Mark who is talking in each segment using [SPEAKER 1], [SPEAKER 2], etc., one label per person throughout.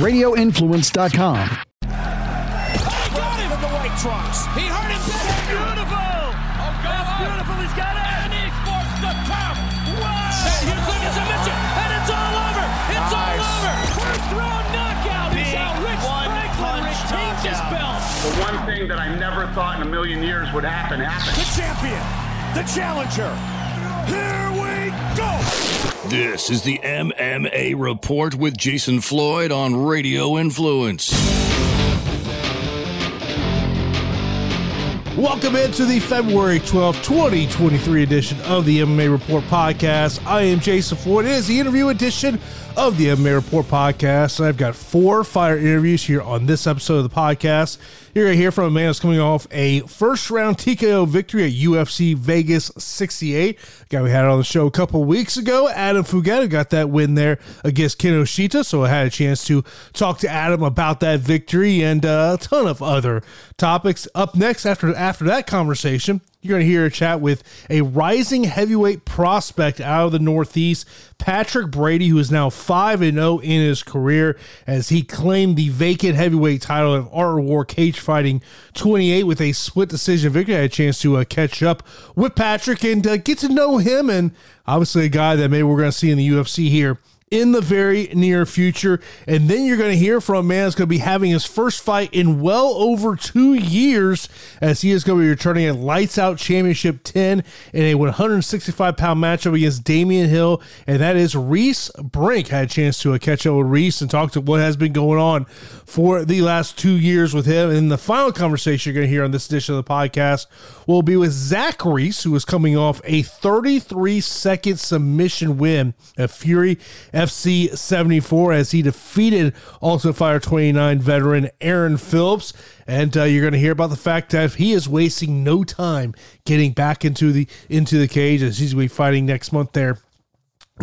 [SPEAKER 1] RadioInfluence.com.
[SPEAKER 2] He got him in the white trunks. He hurt him bad. Beautiful. Oh, God. That's beautiful. He's got it. And he forced the top. Wow. Here's Lucas and Mitchell. And it's all over. It's all over. First round knockout. He's out. Rich Franklin retains his belt.
[SPEAKER 3] The one thing that I never thought in a million years would happen happened.
[SPEAKER 2] The champion. The challenger. Here we go.
[SPEAKER 4] This is the MMA Report with Jason Floyd on Radio Influence.
[SPEAKER 5] Welcome into the February 12, 2023 edition of the MMA Report podcast. I am Jason Floyd. It is the interview edition of the MMA Report podcast. I've got four fire interviews here on this episode of the podcast. You're going to hear from a man who's coming off a first round TKO victory at UFC Vegas 68. Guy we had on the show a couple weeks ago, Adam Fugitt, got that win there against Kinoshita. So I had a chance to talk to Adam about that victory and uh, a ton of other topics. Up next, after after that conversation, you're going to hear a chat with a rising heavyweight prospect out of the Northeast, Patrick Brady, who is now 5 0 in his career as he claimed the vacant heavyweight title of Art War Cage Fighting 28 with a split decision victory. I had a chance to uh, catch up with Patrick and uh, get to know him, and obviously a guy that maybe we're going to see in the UFC here in the very near future. And then you're going to hear from a man that's going to be having his first fight in well over two years as he is going to be returning a Lights Out Championship 10 in a 165 pound matchup against Damian Hill. And that is Reese Brink. Had a chance to uh, catch up with Reese and talk to what has been going on for the last two years with him. And the final conversation you're going to hear on this edition of the podcast will be with Zach Reese, who is coming off a 33 second submission win at Fury FC 74 as he defeated Ultimate Fighter 29 veteran Aaron Phillips. And uh, you're going to hear about the fact that he is wasting no time getting back into the into the cage as he's going to be fighting next month there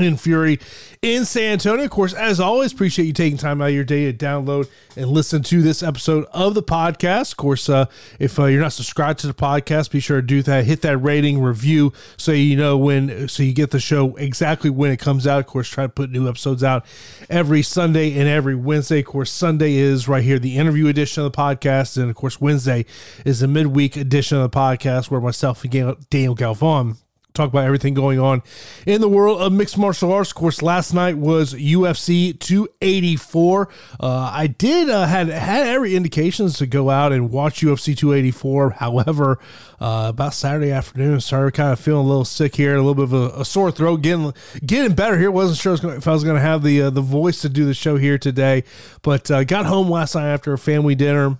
[SPEAKER 5] in Fury in San Antonio. Of course, as always, appreciate you taking time out of your day to download and listen to this episode of the podcast. Of course, uh, if uh, you're not subscribed to the podcast, be sure to do that. Hit that rating, review, so you know when, so you get the show exactly when it comes out. Of course, try to put new episodes out every Sunday and every Wednesday. Of course, Sunday is right here, the interview edition of the podcast. And of course, Wednesday is the midweek edition of the podcast where myself and Daniel Galvan talk about everything going on in the world of mixed martial arts. Of course, last night was UFC 284. Uh, I did uh, had had every indications to go out and watch UFC 284. However, uh, about Saturday afternoon, started kind of feeling a little sick here, a little bit of a, a sore throat, getting getting better here. wasn't sure if I was going to have the uh, the voice to do the show here today, but uh, got home last night after a family dinner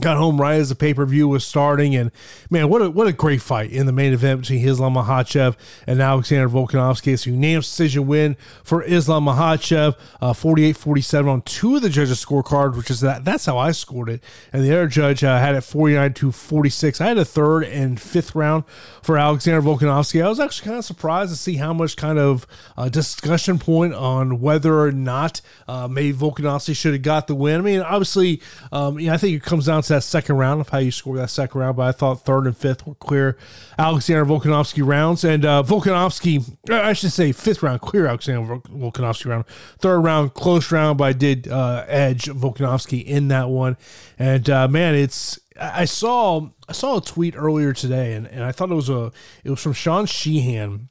[SPEAKER 5] Got home right as the pay per view was starting, and man, what a what a great fight in the main event between Islam Makhachev and Alexander Volkanovski. It's a unanimous decision win for Islam Makhachev, uh, 48-47 on two of the judges' scorecards, which is that that's how I scored it, and the other judge uh, had it 49 to 46. I had a third and fifth round for Alexander Volkanovski. I was actually kind of surprised to see how much kind of uh, discussion point on whether or not uh, maybe Volkanovski should have got the win. I mean, obviously, um, you know, I think it comes down to that second round of how you score that second round, but I thought third and fifth were clear Alexander Volkanovski rounds. And uh, Volkanovski, I should say fifth round, clear Alexander Volkanovski round. Third round, close round, but I did uh, edge Volkanovski in that one. And uh, man, it's I saw I saw a tweet earlier today, and, and I thought it was a it was from Sean Sheehan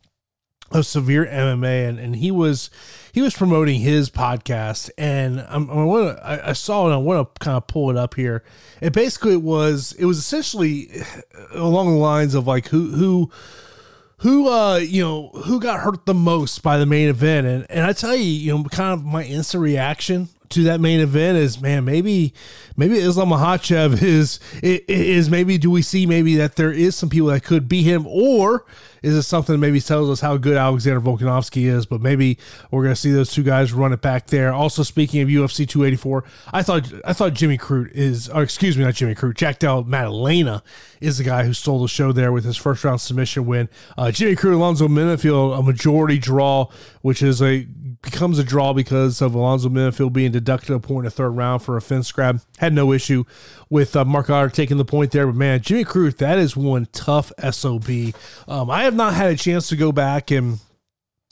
[SPEAKER 5] of Severe MMA, and, and he was he was promoting his podcast, and I'm, I to I, I, saw it. I want to kind of pull it up here. It basically was it was essentially along the lines of like who who who uh you know who got hurt the most by the main event, and and I tell you you know kind of my instant reaction to that main event is man maybe maybe Islam Makhachev is is maybe do we see maybe that there is some people that could beat him or is it something that maybe tells us how good Alexander Volkanovski is? But maybe we're going to see those two guys run it back there. Also, speaking of UFC 284, I thought I thought Jimmy Crute is, or excuse me, not Jimmy Crute, Jack Della Maddalena is the guy who stole the show there with his first round submission win. Uh, Jimmy Crute, Alonzo Menifield, a majority draw, which is a becomes a draw because of Alonzo Menifield being deducted a point in the third round for a fence grab. Had no issue with uh, Marc Goddard taking the point there, but man, Jimmy Crute, that is one tough SOB. Um, I have not had a chance to go back and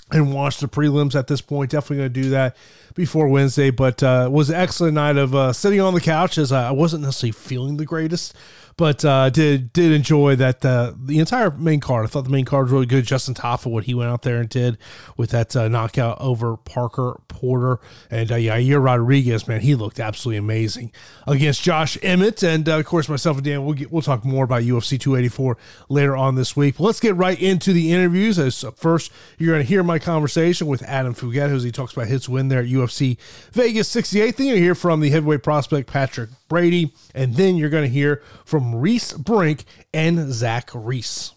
[SPEAKER 5] and watch the prelims at this point. Definitely going to do that before Wednesday, but uh, was an excellent night of uh, sitting on the couch as I wasn't necessarily feeling the greatest but uh, did did enjoy that uh, the entire main card. I thought the main card was really good. Justin Tafa, what he went out there and did with that uh, knockout over Parker Porter and uh, Yair Rodriguez, man, he looked absolutely amazing against Josh Emmett. And uh, of course, myself and Dan, we'll get, we'll talk more about UFC 284 later on this week. But let's get right into the interviews. As uh, first, you're going to hear my conversation with Adam Fugitt, as he talks about his win there at UFC Vegas 68. Then you hear from the heavyweight prospect Patrick Brady, and then you're going to hear from Reese Brink and Zach Reese.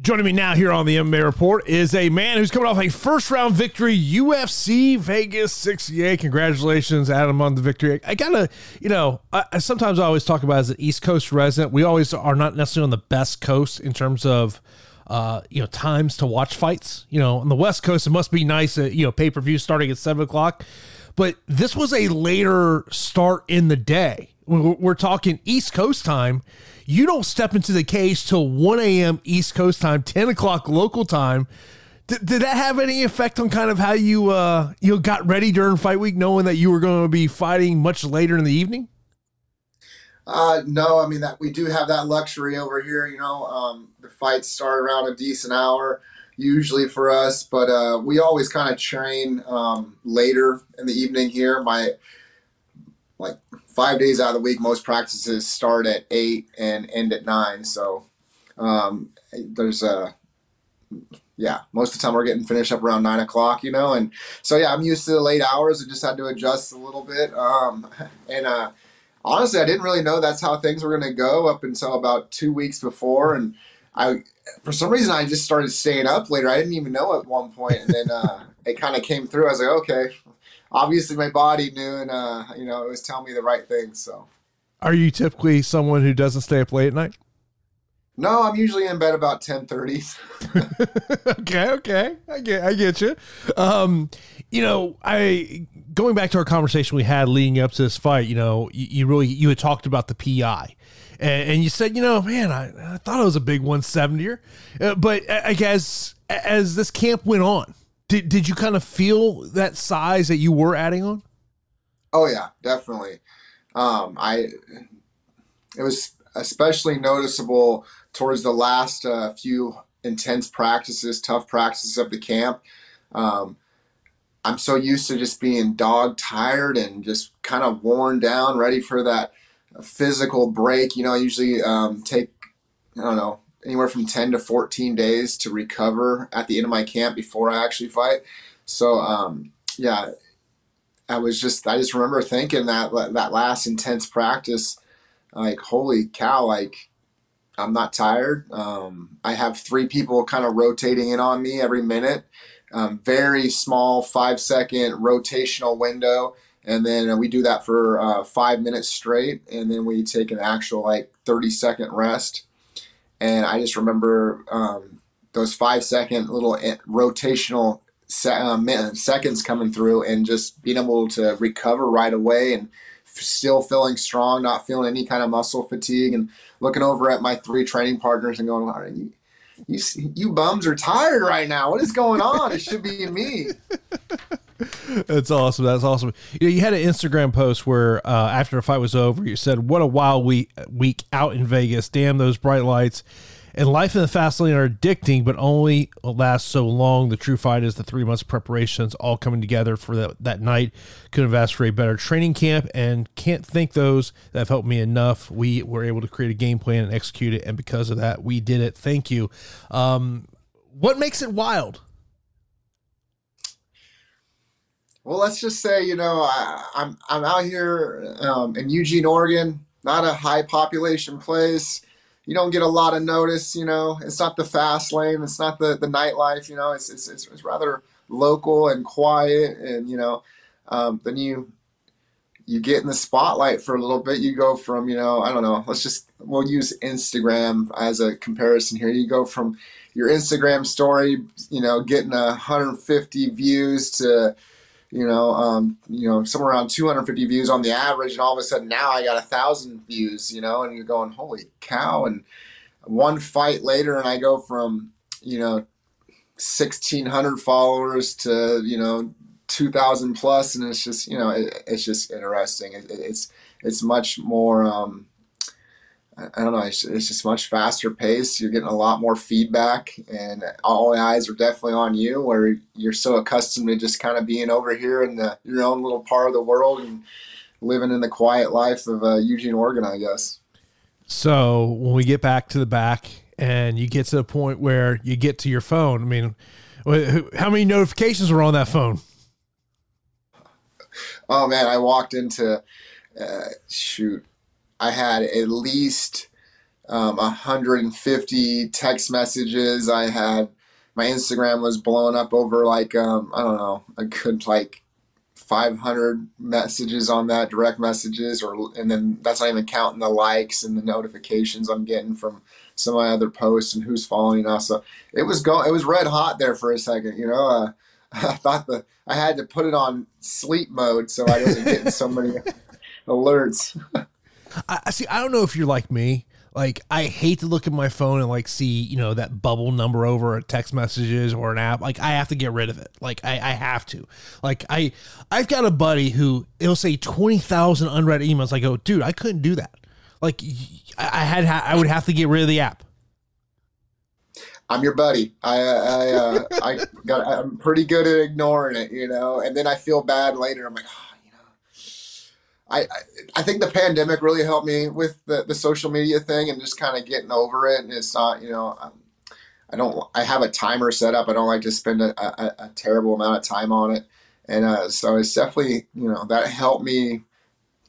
[SPEAKER 5] Joining me now here on the MMA Report is a man who's coming off a first round victory, UFC Vegas 68. Congratulations, Adam, on the victory. I gotta, you know, I, sometimes I always talk about as an East Coast resident, we always are not necessarily on the best coast in terms of, uh, you know, times to watch fights. You know, on the West Coast, it must be nice, you know, pay per view starting at seven o'clock but this was a later start in the day. We're talking East Coast time. You don't step into the cage till 1 a.m. East Coast time, 10 o'clock local time. Did, did that have any effect on kind of how you uh, you got ready during fight week, knowing that you were going to be fighting much later in the evening?
[SPEAKER 1] Uh, no, I mean that we do have that luxury over here. You know, um, the fights start around a decent hour usually for us, but uh, we always kind of train um, later in the evening here. My like five days out of the week, most practices start at eight and end at nine. So um, there's a yeah, most of the time we're getting finished up around nine o'clock, you know, and so yeah, I'm used to the late hours. I just had to adjust a little bit, um, and uh, honestly, I didn't really know that's how things were going to go up until about two weeks before, and I for some reason I just started staying up later. I didn't even know at one point, and then uh, it kind of came through. I was like, okay, obviously my body knew, and uh, you know it was telling me the right thing. So,
[SPEAKER 5] are you typically someone who doesn't stay up late at night?
[SPEAKER 1] No, I'm usually in bed about ten thirty.
[SPEAKER 5] okay, okay, I get, I get you. Um, you know, I going back to our conversation we had leading up to this fight. You know, you, you really you had talked about the PI and, and you said, you know, man, I, I thought it was a big 170er, uh, but I guess as this camp went on, did did you kind of feel that size that you were adding on?
[SPEAKER 1] Oh yeah, definitely. Um, I it was especially noticeable towards the last uh, few intense practices, tough practices of the camp. Um, I'm so used to just being dog tired and just kind of worn down, ready for that physical break. You know, I usually um, take, I don't know, anywhere from 10 to 14 days to recover at the end of my camp before I actually fight. So, um, yeah, I was just, I just remember thinking that, that last intense practice, like, holy cow, like, I'm not tired. Um, I have three people kind of rotating in on me every minute. Um, very small five second rotational window and then uh, we do that for uh, five minutes straight and then we take an actual like 30 second rest. And i just remember um, those five second little eh, rotational se- uh, seconds coming through and just being able to recover right away and still feeling strong not feeling any kind of muscle fatigue and looking over at my three training partners and going you, you, you bums are tired right now. What is going on? It should be me
[SPEAKER 5] That's awesome. That's awesome. You, know, you had an Instagram post where uh, after the fight was over, you said, "What a wild week week out in Vegas. Damn those bright lights." And life in the fast lane are addicting, but only last so long. The true fight is the three months preparations all coming together for that, that night. Couldn't have asked for a better training camp and can't thank those that have helped me enough. We were able to create a game plan and execute it. And because of that, we did it. Thank you. Um, what makes it wild?
[SPEAKER 1] Well, let's just say, you know, I, am I'm, I'm out here um, in Eugene, Oregon, not a high population place. You don't get a lot of notice, you know. It's not the fast lane. It's not the, the nightlife, you know. It's, it's, it's, it's rather local and quiet. And, you know, um, then you you get in the spotlight for a little bit. You go from, you know, I don't know, let's just, we'll use Instagram as a comparison here. You go from your Instagram story, you know, getting 150 views to, you know, um, you know, somewhere around 250 views on the average, and all of a sudden now I got a thousand views, you know, and you're going, holy cow! And one fight later, and I go from, you know, 1600 followers to you know 2000 plus and it's just you know it, it's just interesting it, it's it's much more um I don't know. It's, it's just much faster pace. You're getting a lot more feedback, and all eyes are definitely on you. Where you're so accustomed to just kind of being over here in the your own little part of the world and living in the quiet life of uh, Eugene, Oregon, I guess.
[SPEAKER 5] So when we get back to the back, and you get to the point where you get to your phone, I mean, how many notifications were on that phone?
[SPEAKER 1] Oh man, I walked into uh, shoot I had at least um, 150 text messages. I had my Instagram was blown up over like um, I don't know a good like 500 messages on that direct messages, or and then that's not even counting the likes and the notifications I'm getting from some of my other posts and who's following us. So it was going, it was red hot there for a second. You know, uh, I thought the I had to put it on sleep mode so I wasn't getting so many alerts.
[SPEAKER 5] I see. I don't know if you're like me. Like I hate to look at my phone and like see you know that bubble number over text messages or an app. Like I have to get rid of it. Like I, I have to. Like I I've got a buddy who it'll say twenty thousand unread emails. I go, dude, I couldn't do that. Like I, had I would have to get rid of the app.
[SPEAKER 1] I'm your buddy. I I uh, I got I'm pretty good at ignoring it, you know, and then I feel bad later. I'm like. I, I think the pandemic really helped me with the, the social media thing and just kind of getting over it. And it's not, you know, um, I don't, I have a timer set up. I don't like to spend a, a, a terrible amount of time on it. And uh, so it's definitely, you know, that helped me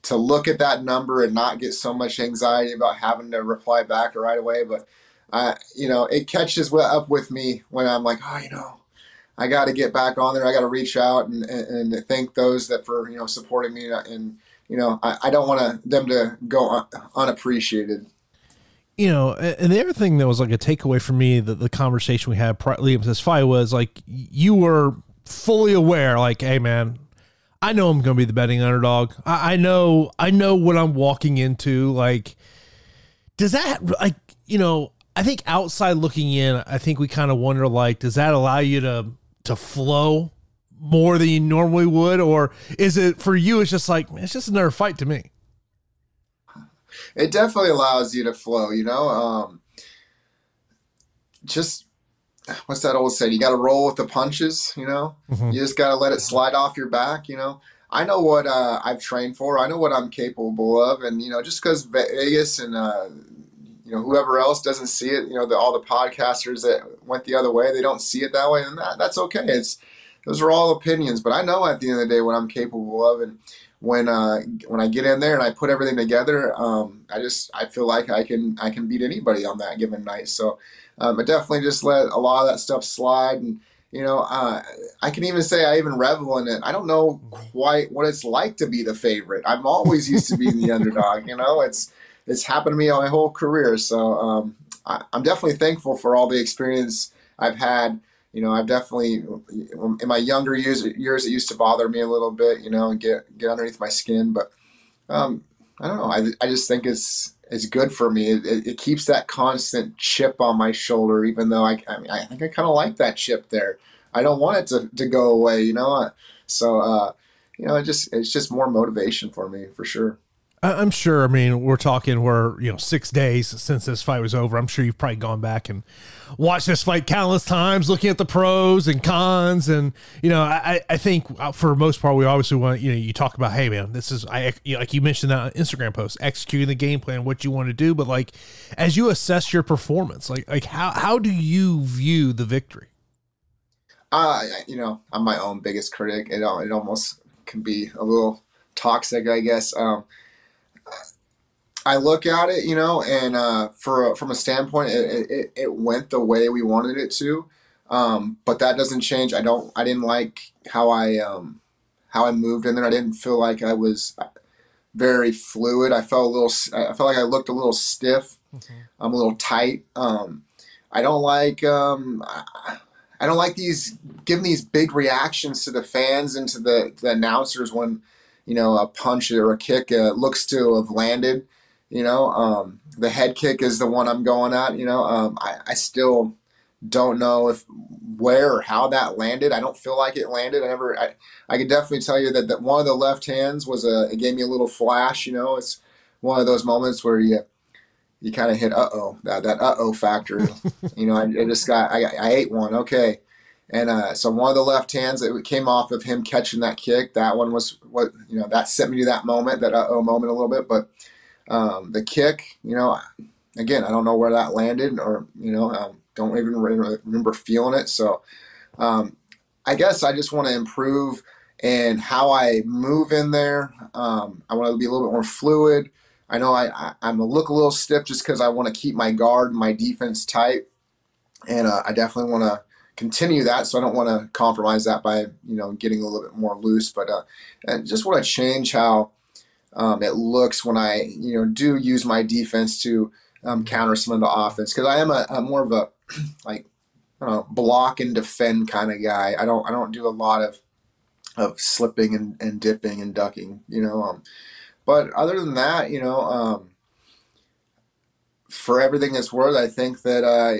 [SPEAKER 1] to look at that number and not get so much anxiety about having to reply back right away. But, uh, you know, it catches up with me when I'm like, oh, you know, I got to get back on there. I got to reach out and, and, and, thank those that for, you know, supporting me and, you know, I, I don't want them to go un- unappreciated.
[SPEAKER 5] You know, and the other thing that was like a takeaway for me that the conversation we had prior to this fight was like you were fully aware, like, hey man, I know I'm going to be the betting underdog. I, I know, I know what I'm walking into. Like, does that like you know? I think outside looking in, I think we kind of wonder like, does that allow you to to flow more than you normally would, or is it for you? It's just like it's just another fight to me.
[SPEAKER 1] It definitely allows you to flow. You know, um, just what's that old saying? You got to roll with the punches. You know, mm-hmm. you just got to let it slide off your back. You know. I know what uh, I've trained for. I know what I'm capable of, and you know, just because Vegas and uh, you know whoever else doesn't see it, you know, the, all the podcasters that went the other way, they don't see it that way, and that, that's okay. It's those are all opinions, but I know at the end of the day what I'm capable of, and when uh, when I get in there and I put everything together, um, I just I feel like I can I can beat anybody on that given night. So um, I definitely just let a lot of that stuff slide, and you know uh, I can even say I even revel in it. I don't know quite what it's like to be the favorite. I'm always used to being the underdog. You know, it's it's happened to me my whole career. So um, I, I'm definitely thankful for all the experience I've had you know, I've definitely in my younger years years it used to bother me a little bit, you know, and get get underneath my skin. But um, I don't know. I, I just think it's it's good for me. It, it keeps that constant chip on my shoulder, even though I I, mean, I think I kind of like that chip there. I don't want it to, to go away, you know. So uh, you know, it just it's just more motivation for me for sure.
[SPEAKER 5] I'm sure. I mean, we're talking we're you know six days since this fight was over. I'm sure you've probably gone back and watched this fight countless times, looking at the pros and cons, and you know, I I think uh, for most part we obviously want you know you talk about hey man, this is I like you mentioned that on Instagram post, executing the game plan, what you want to do, but like as you assess your performance, like like how how do you view the victory?
[SPEAKER 1] Uh, you know, I'm my own biggest critic. It it almost can be a little toxic, I guess. Um, I look at it, you know, and uh, for from a standpoint, it, it, it, went the way we wanted it to, um, but that doesn't change. I don't. I didn't like how I um, how I moved in there. I didn't feel like I was very fluid. I felt a little. I felt like I looked a little stiff. Mm-hmm. I'm a little tight. Um, I don't like. Um, I don't like these giving these big reactions to the fans and to the, the announcers when you know a punch or a kick uh, looks to have landed you know, um, the head kick is the one I'm going at. You know, um, I, I still don't know if where or how that landed. I don't feel like it landed. I never. I, I could definitely tell you that, that one of the left hands was a. It gave me a little flash. You know, it's one of those moments where you you kind of hit uh oh that that uh oh factor. you know, I, I, just got I I ate one. Okay. And uh, so one of the left hands that came off of him catching that kick, that one was what you know that sent me to that moment, that uh oh moment a little bit. But um, the kick, you know, again, I don't know where that landed, or you know, um, don't even remember feeling it. So um, I guess I just want to improve in how I move in there. Um, I want to be a little bit more fluid. I know I, I am a look a little stiff just because I want to keep my guard, my defense tight, and uh, I definitely want to continue that. So I don't want to compromise that by you know getting a little bit more loose, but uh, and just want to change how um, it looks when I you know do use my defense to um, counter some of the offense because I am a, a, more of a like know, block and defend kind of guy. I don't I don't do a lot of of slipping and, and dipping and ducking, you know. Um, but other than that, you know, um, for everything it's worth, I think that uh,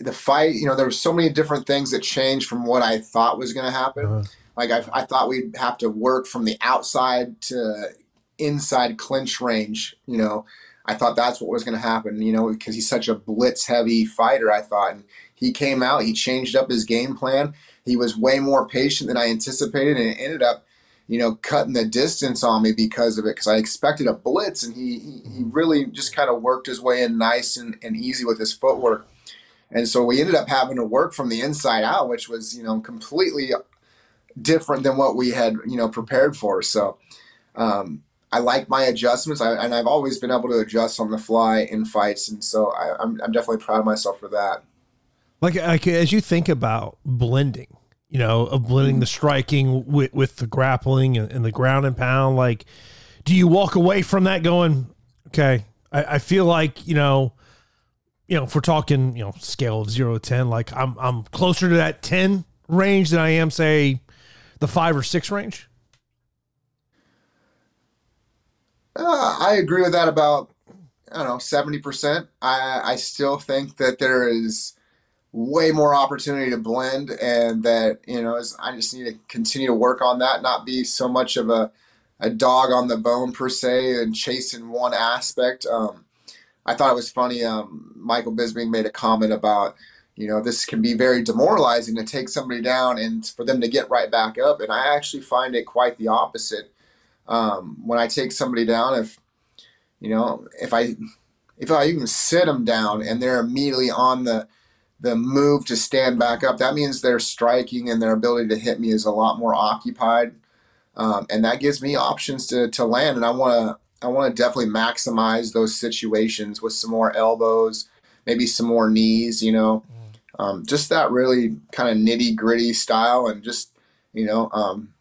[SPEAKER 1] the fight, you know, there were so many different things that changed from what I thought was going to happen. Uh-huh. Like I, I thought we'd have to work from the outside to inside clinch range, you know. I thought that's what was going to happen, you know, because he's such a blitz heavy fighter. I thought, and he came out, he changed up his game plan. He was way more patient than I anticipated, and it ended up, you know, cutting the distance on me because of it. Because I expected a blitz, and he he, really just kind of worked his way in nice and, and easy with his footwork. And so we ended up having to work from the inside out, which was, you know, completely different than what we had, you know, prepared for. So, um, I like my adjustments, I, and I've always been able to adjust on the fly in fights, and so I, am I'm, I'm definitely proud of myself for that.
[SPEAKER 5] Like, like as you think about blending, you know, of blending mm-hmm. the striking with with the grappling and, and, the ground and pound, like, do you walk away from that going, okay, I, I feel like you know, you know, if we're talking, you know, scale of zero to ten, like I'm I'm closer to that ten range than I am, say, the five or six range.
[SPEAKER 1] Uh, I agree with that about I don't know seventy percent. I I still think that there is way more opportunity to blend, and that you know I just need to continue to work on that, not be so much of a a dog on the bone per se and chasing one aspect. Um, I thought it was funny. Um, Michael Bisping made a comment about you know this can be very demoralizing to take somebody down and for them to get right back up, and I actually find it quite the opposite um, when I take somebody down, if you know, if I if I even sit them down and they're immediately on the the move to stand back up, that means their striking and their ability to hit me is a lot more occupied, um, and that gives me options to to land. And I want to I want to definitely maximize those situations with some more elbows, maybe some more knees. You know, um, just that really kind of nitty gritty style, and just you know, um,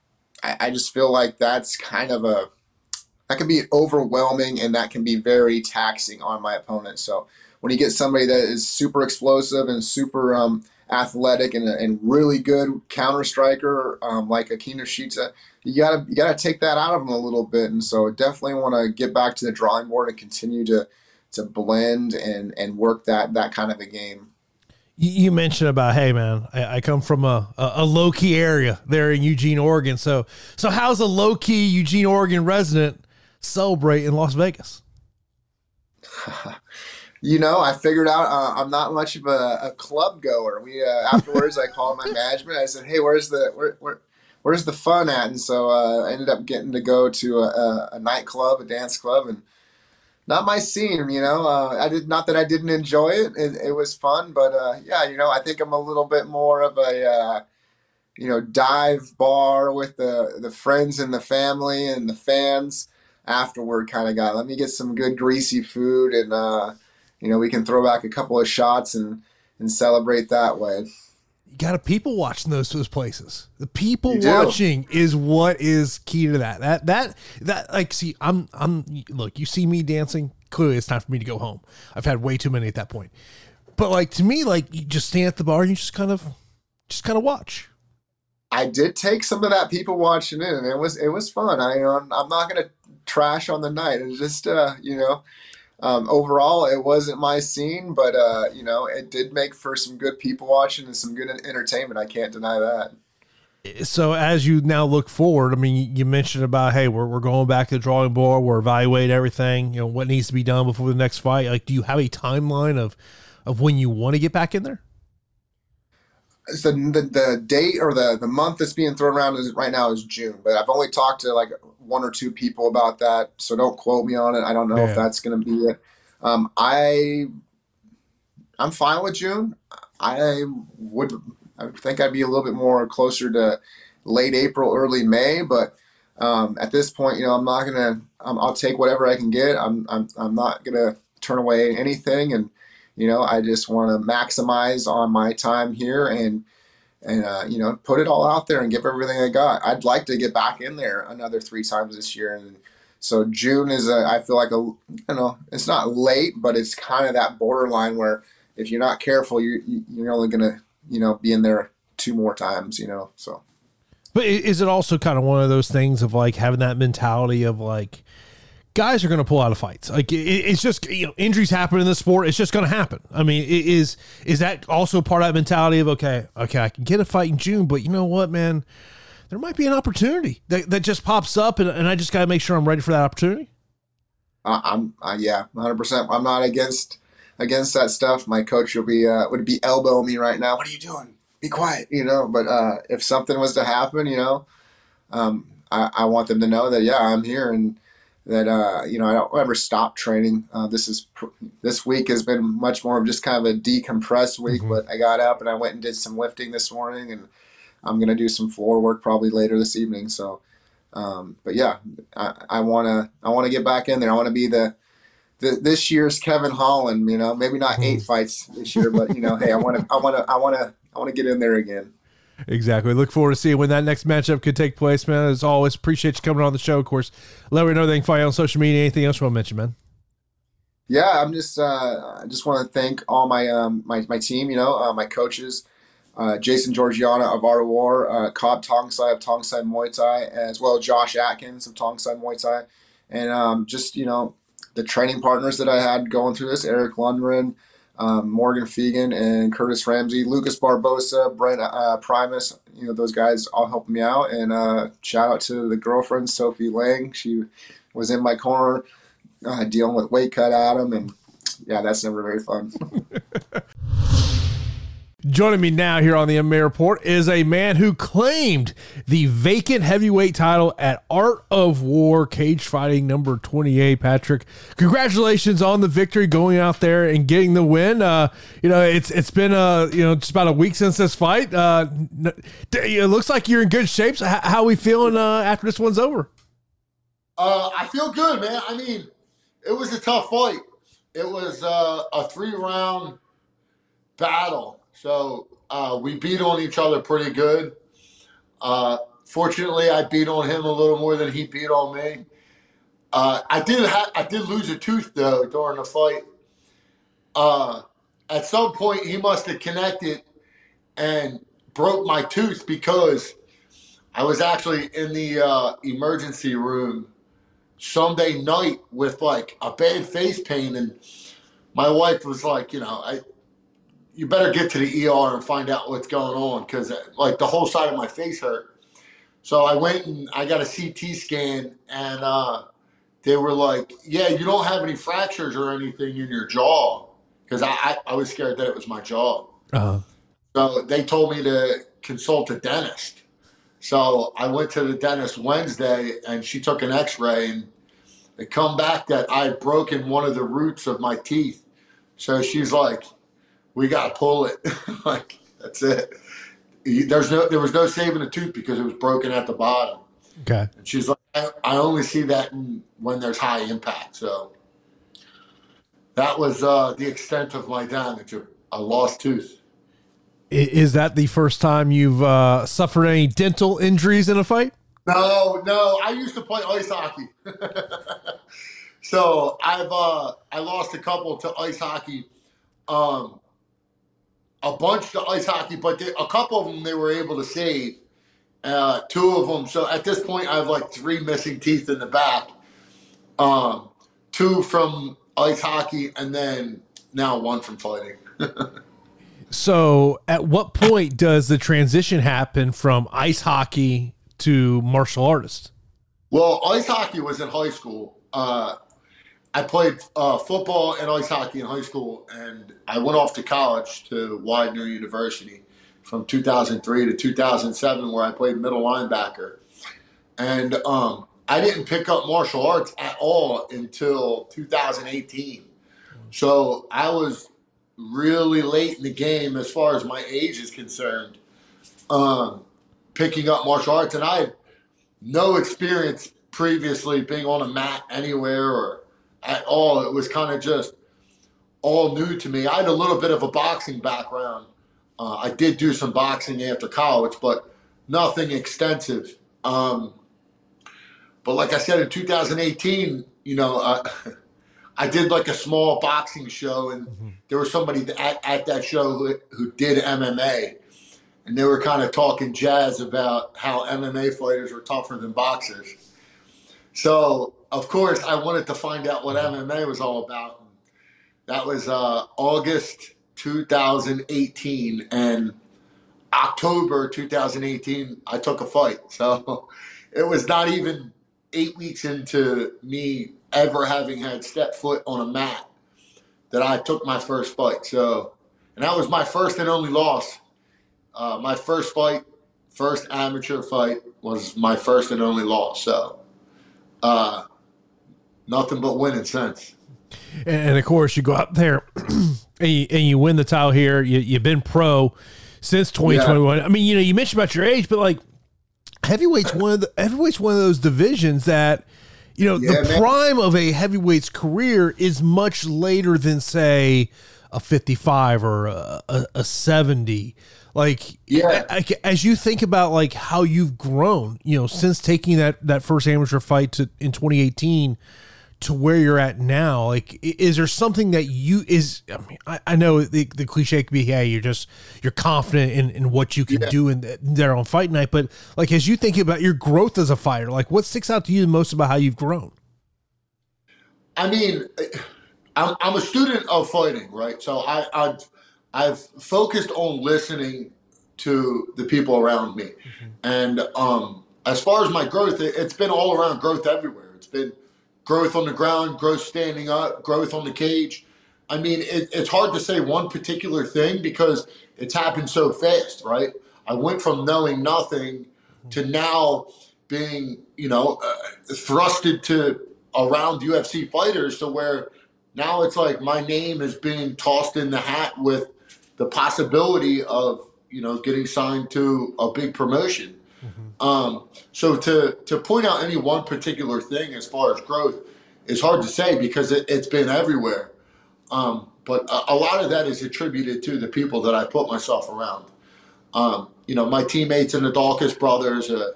[SPEAKER 1] I, I just feel like that's kind of a that can be overwhelming and that can be very taxing on my opponent. So when you get somebody that is super explosive and super um, athletic and, and really good counter striker um, like a Kinoshita, you gotta you gotta take that out of them a little bit. And so definitely want to get back to the drawing board and continue to to blend and and work that that kind of a game
[SPEAKER 5] you mentioned about hey man I, I, come from a, a low key area there in eugene oregon. So so how's a low key eugene oregon resident celebrate in las vegas?
[SPEAKER 1] You know i figured out uh, i'm not much of a, a club goer. We uh, afterwards i called my management. I said hey where's the where, where where's the fun at? And so uh, i ended up getting to go to a, a, a nightclub a dance club and not my scene, you know. Uh, I did not that I didn't enjoy it. It, it was fun, but uh, yeah, you know, I think I'm a little bit more of a uh, you know dive bar with the the friends and the family and the fans afterward kind of guy. Let me get some good greasy food and uh, you know we can throw back a couple of shots and and celebrate that way
[SPEAKER 5] got to people watching those those places. The people watching is what is key to that. That that that like see, I'm I'm look, you see me dancing, clearly it's time for me to go home. I've had way too many at that point. But like to me, like you just stand at the bar and you just kind of just kind of watch.
[SPEAKER 1] I did take some of that people watching in, and it was it was fun. I you know, I'm, I'm not gonna trash on the night. It's just uh, you know, um, overall, it wasn't my scene, but uh, you know, it did make for some good people watching and some good entertainment. I can't deny that.
[SPEAKER 5] So as you now look forward, I mean, you mentioned about hey, we're we're going back to the drawing board, we're evaluating everything, you know, what needs to be done before the next fight. Like, do you have a timeline of of when you want to get back in there?
[SPEAKER 1] So the, the date or the the month that's being thrown around is right now is June, but I've only talked to like one or two people about that, so don't quote me on it. I don't know yeah. if that's going to be it. Um, I I'm fine with June. I would I think I'd be a little bit more closer to late April, early May, but um, at this point, you know, I'm not gonna. Um, I'll take whatever I can get. I'm I'm I'm not gonna turn away anything, and you know, I just want to maximize on my time here and and uh, you know put it all out there and give everything I got. I'd like to get back in there another three times this year, and so June is a I feel like a you know it's not late, but it's kind of that borderline where if you're not careful, you're you're only gonna you know be in there two more times, you know. So,
[SPEAKER 5] but is it also kind of one of those things of like having that mentality of like guys are going to pull out of fights. Like it, it's just you know injuries happen in the sport. It's just going to happen. I mean, is is that also part of that mentality of okay, okay, I can get a fight in June, but you know what, man, there might be an opportunity that, that just pops up, and, and I just got to make sure I'm ready for that opportunity.
[SPEAKER 1] Uh, I'm uh, yeah, 100. percent I'm not against against that stuff. My coach will be uh, would be elbowing me right now. What are you doing? Be quiet, you know. But uh, if something was to happen, you know, um, I, I want them to know that yeah, I'm here and that uh, you know I don't ever stop training. Uh, this is this week has been much more of just kind of a decompressed week. Mm-hmm. But I got up and I went and did some lifting this morning, and I'm gonna do some floor work probably later this evening. So, um, but yeah, I, wanna I wanna get back in there. I want to be the, the this year's Kevin Holland. You know, maybe not eight mm-hmm. fights this year, but you know, hey, I want to I want to I want to I want to get in there again.
[SPEAKER 5] Exactly. Look forward to seeing when that next matchup could take place, man. As always, appreciate you coming on the show. Of course, let me know can find you on social media. Anything else you want to mention, man?
[SPEAKER 1] Yeah, I'm just uh, I just want to thank all my um, my my team. You know, uh, my coaches, uh, Jason Georgiana of of War, uh, Cobb Tongsai of Tongsai Muay Thai, as well as Josh Atkins of Tongsai Muay Thai, and um, just you know the training partners that I had going through this, Eric Lundgren, um, Morgan Fegan and Curtis Ramsey, Lucas Barbosa, Brent uh, Primus. You know, those guys all helped me out. And uh, shout out to the girlfriend, Sophie Lang. She was in my corner uh, dealing with weight cut Adam. And yeah, that's never very fun.
[SPEAKER 5] Joining me now here on the MMA Report is a man who claimed the vacant heavyweight title at Art of War Cage Fighting number 28. Patrick, congratulations on the victory, going out there and getting the win. Uh, you know, it's it's been uh, you know just about a week since this fight. Uh, it looks like you're in good shape. So how, are we feeling uh, after this one's over?
[SPEAKER 6] Uh, I feel good, man. I mean, it was a tough fight. It was uh, a three round battle so uh, we beat on each other pretty good. Uh, fortunately, I beat on him a little more than he beat on me. Uh, I did ha- I did lose a tooth though during the fight. Uh, at some point, he must have connected and broke my tooth because I was actually in the uh, emergency room Sunday night with like a bad face pain, and my wife was like, you know, I you better get to the ER and find out what's going on because like the whole side of my face hurt. So I went and I got a CT scan and uh, they were like, yeah, you don't have any fractures or anything in your jaw because I, I, I, was scared that it was my jaw. Uh-huh. So they told me to consult a dentist. So I went to the dentist Wednesday and she took an x-ray and it come back that I had broken one of the roots of my teeth. So she's like, we got to pull it. like that's it. There's no, there was no saving the tooth because it was broken at the bottom.
[SPEAKER 5] Okay.
[SPEAKER 6] And she's like, I, I only see that in, when there's high impact. So that was uh, the extent of my damage, a, a lost tooth.
[SPEAKER 5] Is that the first time you've uh, suffered any dental injuries in a fight?
[SPEAKER 6] No, no. I used to play ice hockey, so I've uh, I lost a couple to ice hockey. Um, a bunch to ice hockey, but they, a couple of them they were able to save. Uh, two of them. So at this point, I have like three missing teeth in the back. Um, two from ice hockey, and then now one from fighting.
[SPEAKER 5] So, at what point does the transition happen from ice hockey to martial artist?
[SPEAKER 6] Well, ice hockey was in high school. Uh, I played uh, football and ice hockey in high school, and I went off to college to Widener University from 2003 to 2007, where I played middle linebacker. And um, I didn't pick up martial arts at all until 2018. So I was really late in the game as far as my age is concerned, um, picking up martial arts. And I had no experience previously being on a mat anywhere or at all. It was kind of just all new to me. I had a little bit of a boxing background. Uh, I did do some boxing after college, but nothing extensive. Um, but like I said, in 2018, you know, uh, I did like a small boxing show, and mm-hmm. there was somebody at, at that show who, who did MMA, and they were kind of talking jazz about how MMA fighters were tougher than boxers. So, of course, I wanted to find out what MMA was all about. That was uh, August 2018, and October 2018, I took a fight. So it was not even eight weeks into me ever having had step foot on a mat that I took my first fight. So, and that was my first and only loss. Uh, my first fight, first amateur fight, was my first and only loss. So, uh, nothing but winning since.
[SPEAKER 5] And of course, you go out there and, you, and you win the title here. You, you've been pro since 2021. Yeah. I mean, you know, you mentioned about your age, but like heavyweight's one of the heavyweight's one of those divisions that you know yeah, the man. prime of a heavyweight's career is much later than say a 55 or a, a, a 70 like yeah. as you think about like how you've grown you know since taking that that first amateur fight to in 2018 to where you're at now like is there something that you is i mean i, I know the, the cliche could be hey you're just you're confident in, in what you can yeah. do in there on fight night but like as you think about your growth as a fighter like what sticks out to you most about how you've grown?
[SPEAKER 6] I mean i'm, I'm a student of fighting right? So i i've i've focused on listening to the people around me mm-hmm. and um as far as my growth it, it's been all around growth everywhere it's been growth on the ground, growth standing up, growth on the cage. I mean, it, it's hard to say one particular thing because it's happened so fast, right? I went from knowing nothing to now being, you know, uh, thrusted to around UFC fighters to where now it's like my name is being tossed in the hat with the possibility of, you know, getting signed to a big promotion. Mm-hmm. Um, so to to point out any one particular thing as far as growth is hard to say because it, has been everywhere. Um, but a, a, lot of that is attributed to the people that I put myself around. Um, you know, my teammates in the Daukaus brothers, uh,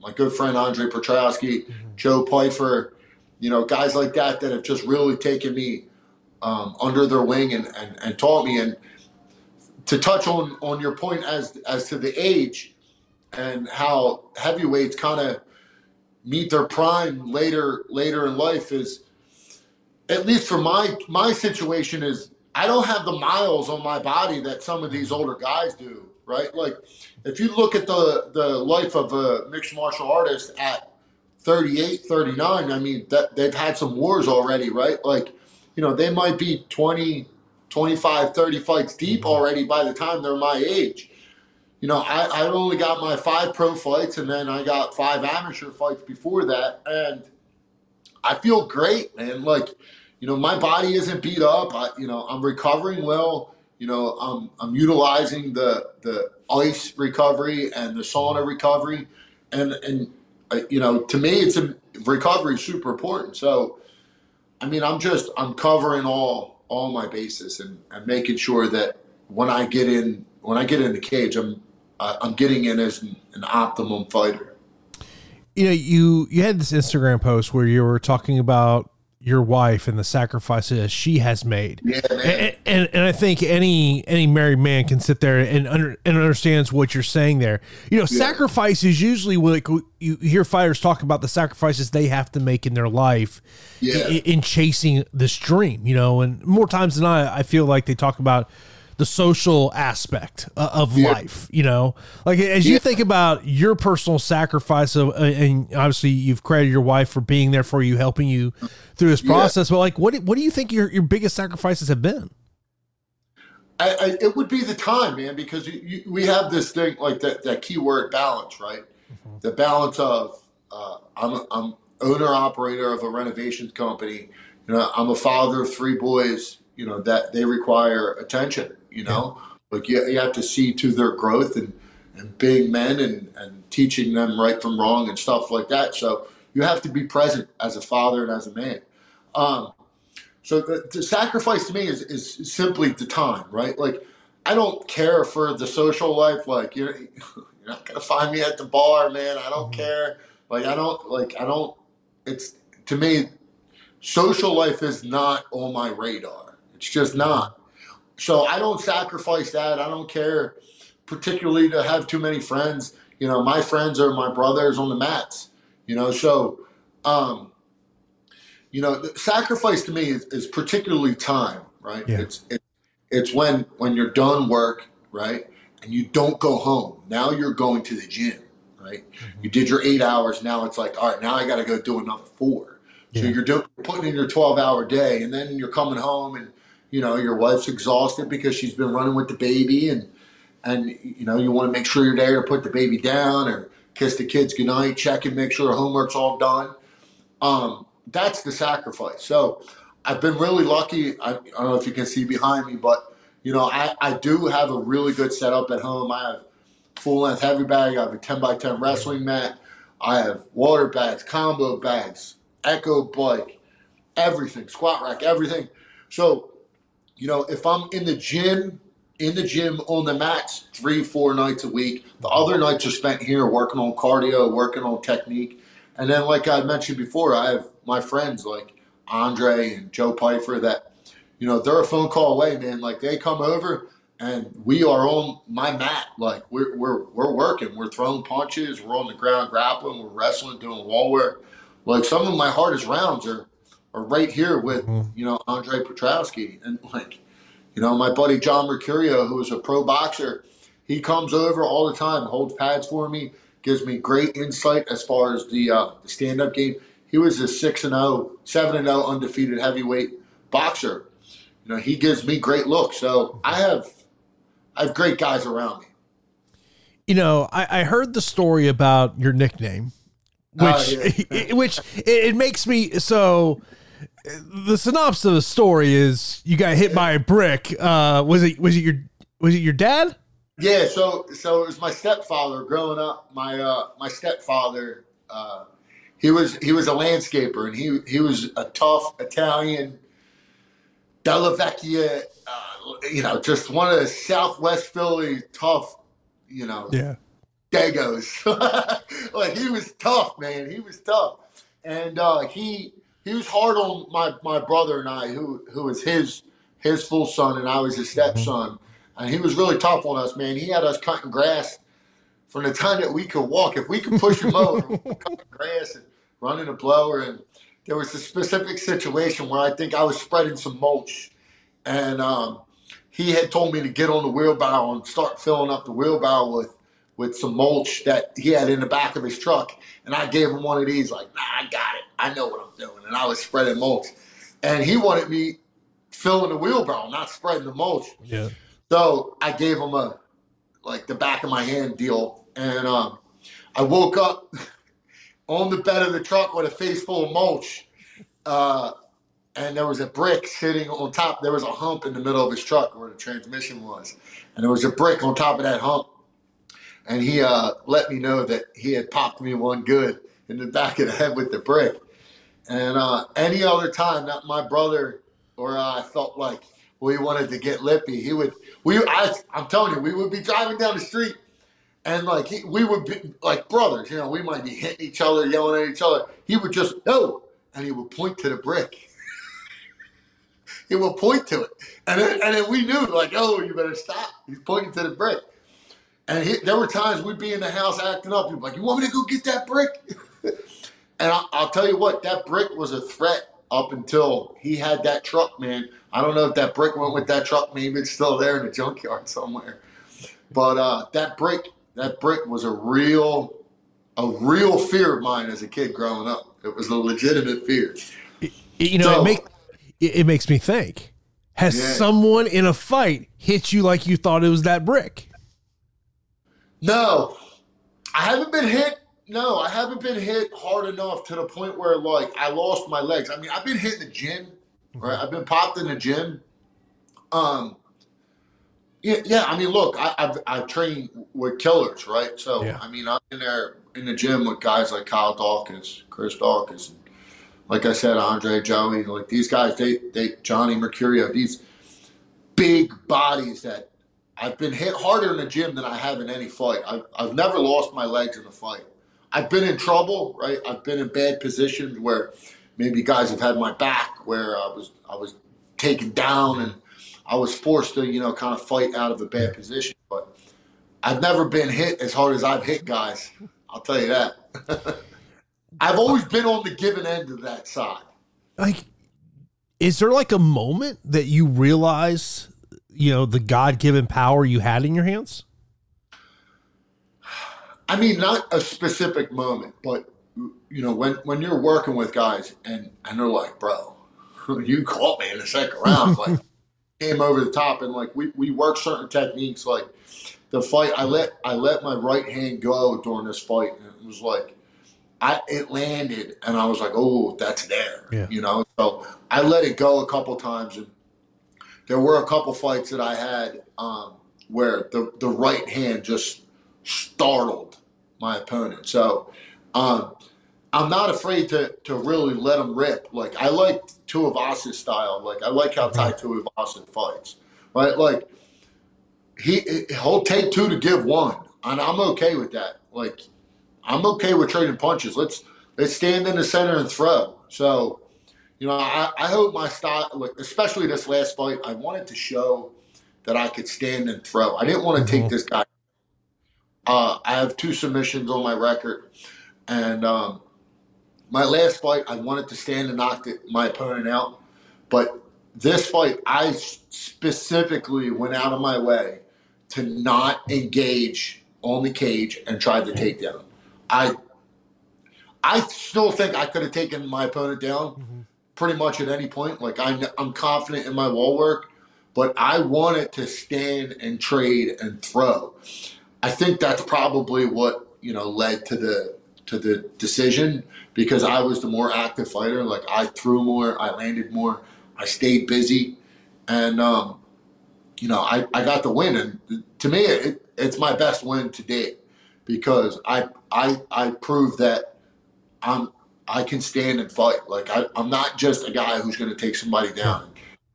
[SPEAKER 6] my good friend Andre Petroski, mm-hmm. Joe Pyfer, you know, guys like that that have just really taken me um, under their wing and, and, and taught me. And to touch on on your point as as to the age, and how heavyweights kind of meet their prime later later in life is at least for my my situation is I don't have the miles on my body that some of these older guys do, right? Like if you look at the the life of a mixed martial artist at 38, 39, I mean that they've had some wars already, right? Like, you know, they might be 20, 25, 30 fights deep mm-hmm. already by the time they're my age you know, I, I only got my five pro fights and then I got five amateur fights before that. And I feel great, man. Like, you know, my body isn't beat up. I, you know, I'm recovering well. You know, I'm, I'm utilizing the, the ice recovery and the sauna recovery. And, and, uh, you know, to me, it's a recovery is super important. So, I mean, I'm just, I'm covering all, all my bases and, and making sure that when I get in, when I get in the cage, I'm uh, I'm getting in as an, an optimum fighter.
[SPEAKER 5] You know, you you had this Instagram post where you were talking about your wife and the sacrifices she has made.
[SPEAKER 6] Yeah.
[SPEAKER 5] And, and, and I think any any married man can sit there and under, and understands what you're saying there. You know, sacrifice is usually like you hear fighters talk about the sacrifices they have to make in their life
[SPEAKER 6] Yeah.
[SPEAKER 5] in, in chasing this dream. You know, and more times than not, I feel like they talk about the social aspect uh, of
[SPEAKER 6] Yeah.
[SPEAKER 5] life. You know, like as you
[SPEAKER 6] Yeah.
[SPEAKER 5] think about your personal sacrifice of, uh, and obviously you've credited your wife for being there for you, helping you through this
[SPEAKER 6] Yeah.
[SPEAKER 5] process. But like, what do, what do you think your your biggest sacrifices have been?
[SPEAKER 6] I, I, it would be the time, man, because you, you, we have this thing like that, that key word balance, right? The balance of uh, I'm, a, I'm owner operator of a renovations company. You know, I'm a father of three boys. You know that they require attention. You know, like you, you have to see to their growth and and being men and and teaching them right from wrong and stuff like that. So you have to be present as a father and as a man. Um, so the, the sacrifice to me is, is simply the time, right? Like I don't care for the social life. Like you're you're not gonna find me at the bar, man. I don't care. Like I don't like I don't. It's to me, social life is not on my radar. It's just not. So I don't sacrifice that. I don't care, particularly to have too many friends. You know, my friends are my brothers on the mats. You know, so um, you know, sacrifice to me is, is particularly time, right?
[SPEAKER 5] Yeah.
[SPEAKER 6] It's it, it's when when you're done work, right, and you don't go home. Now you're going to the gym, right? You did your eight hours. Now it's like, all right, now I got to go do another four.
[SPEAKER 5] Yeah.
[SPEAKER 6] So you're doing putting in your 12 hour day, and then you're coming home, and you know your wife's exhausted because she's been running with the baby, and and you know you want to make sure you're there to put the baby down or kiss the kids goodnight, check and make sure homework's all done. Um, that's the sacrifice. So I've been really lucky. I, I don't know if you can see behind me, but you know I, I do have a really good setup at home. I have full length heavy bag. I have a 10 by 10 wrestling mat. I have water bags, combo bags, echo bike, everything, squat rack, everything. So, you know, if I'm in the gym, in the gym on the mats three, four nights a week, the other nights are spent here working on cardio, working on technique. And then, like I mentioned before, I have my friends like Andre and Joe Pfeiffer that, you know, they're a phone call away, man. Like they come over and we are on my mat. Like we're, we're, we're working, we're throwing punches, we're on the ground grappling, we're wrestling, doing wall work. Like some of my hardest rounds are, are right here with, you know, Andre Petroski. And like, you know, my buddy John Mercurio, who is a pro boxer, he comes over all the time, holds pads for me, gives me great insight as far as the uh, the stand up game. He was a 6 and 0, 7 and 0 undefeated heavyweight boxer. You know, he gives me great looks. So I have I have great guys around me.
[SPEAKER 5] You know, I, I heard the story about your nickname, which
[SPEAKER 6] Oh,
[SPEAKER 5] which it, it makes me so. The synopsis of the story is you got hit by a brick. Uh, was it was it your was it your dad?
[SPEAKER 6] Yeah, so so it was my stepfather growing up. My uh, my stepfather, uh, he was he was a landscaper, and he he was a tough Italian, Della Vecchia, uh, you know, just one of the Southwest Philly tough, you know,
[SPEAKER 5] Yeah.
[SPEAKER 6] Dagos. like he was tough, man. He was tough, and uh, he he was hard on my my brother and I, who who was his his full son, and I was his stepson, and he was really tough on us, man. He had us cutting grass from the time that we could walk. If we could push a mower, we could cut the grass and running a blower, and there was a specific situation where I think I was spreading some mulch, and um, he had told me to get on the wheelbarrow and start filling up the wheelbarrow with with some mulch that he had in the back of his truck. And I gave him one of these, like, nah, I got it. I know what I'm doing. And I was spreading mulch. And he wanted me filling the wheelbarrow, not spreading the mulch.
[SPEAKER 5] Yeah.
[SPEAKER 6] So I gave him a like the back of my hand deal. And um, I woke up on the bed of the truck with a face full of mulch. Uh, and there was a brick sitting on top. There was a hump in the middle of his truck where the transmission was. And there was a brick on top of that hump. And he uh, let me know that he had popped me one good in the back of the head with the brick. And uh, any other time that my brother or I felt like we wanted to get lippy, he would. We, I, I'm telling you, we would be driving down the street, and like he, we would be like brothers. You know, we might be hitting each other, yelling at each other. He would just no, and he would point to the brick. he would point to it, and then, and then we knew like, oh, you better stop. He's pointing to the brick. And he, there were times we'd be in the house acting up. He'd be like, "You want me to go get that brick?" and I, I'll tell you what, that brick was a threat up until he had that truck, man. I don't know if that brick went with that truck. Maybe it's still there in the junkyard somewhere. But uh, that brick, that brick was a real, a real fear of mine as a kid growing up. It was a legitimate fear.
[SPEAKER 5] You know,
[SPEAKER 6] So-
[SPEAKER 5] it make it, it makes me think. Has
[SPEAKER 6] Yeah.
[SPEAKER 5] someone in a fight hit you like you thought it was that brick?
[SPEAKER 6] No, I haven't been hit. No, I haven't been hit hard enough to the point where like I lost my legs. I mean, I've been hit in the gym, right? I've been popped in the gym. Um, yeah, yeah. I mean, look, I, I've I've trained with killers, right? So
[SPEAKER 5] Yeah.
[SPEAKER 6] I mean, I'm in there in the gym with guys like Kyle Dawkins, Chris Dawkins, and like I said, Andre Joey, like these guys, they they Johnny Mercurio, these big bodies that I've been hit harder in the gym than I have in any fight. I've, I've never lost my legs in a fight. I've been in trouble, right? I've been in bad positions where maybe guys have had my back, where I was I was taken down and I was forced to, you know, kind of fight out of a bad position. But I've never been hit as hard as I've hit guys. I'll tell you that. I've always been on the given end of that side.
[SPEAKER 5] Like, is there like a moment that you realize, you know, the God given power you had in your hands?
[SPEAKER 6] I mean, not a specific moment, but you know, when when you're working with guys and and they're like, "Bro, you caught me in the second round," like came over the top, and like we we work certain techniques. Like the fight, I let I let my right hand go during this fight, and it was like I it landed, and I was like, "Oh, that's there,"
[SPEAKER 5] Yeah.
[SPEAKER 6] you know. So I let it go a couple times, and there were a couple fights that I had um, where the the right hand just startled my opponent. So um, I'm not afraid to to really let him rip. Like I like Tuivasa's style. Like I like how Tai Tuivasa fights. Right? Like he he'll take two to give one, and I'm okay with that. Like I'm okay with trading punches. Let's let's stand in the center and throw. So. You know, I, I hope my style, like especially this last fight, I wanted to show that I could stand and throw. I didn't want to take this guy uh, I have two submissions on my record, and um, my last fight, I wanted to stand and knock the, my opponent out, but this fight, I specifically went out of my way to not engage on the cage and tried to take down. I, I still think I could have taken my opponent down pretty much at any point. Like I, I'm confident in my wall work, but I wanted to stand and trade and throw. I think that's probably what you know led to the to the decision because I was the more active fighter. Like I threw more, I landed more, I stayed busy, and um, you know I, I got the win. And to me, it, it's my best win to date because I I I proved that I'm I can stand and fight. Like I, I'm not just a guy who's going to take somebody down and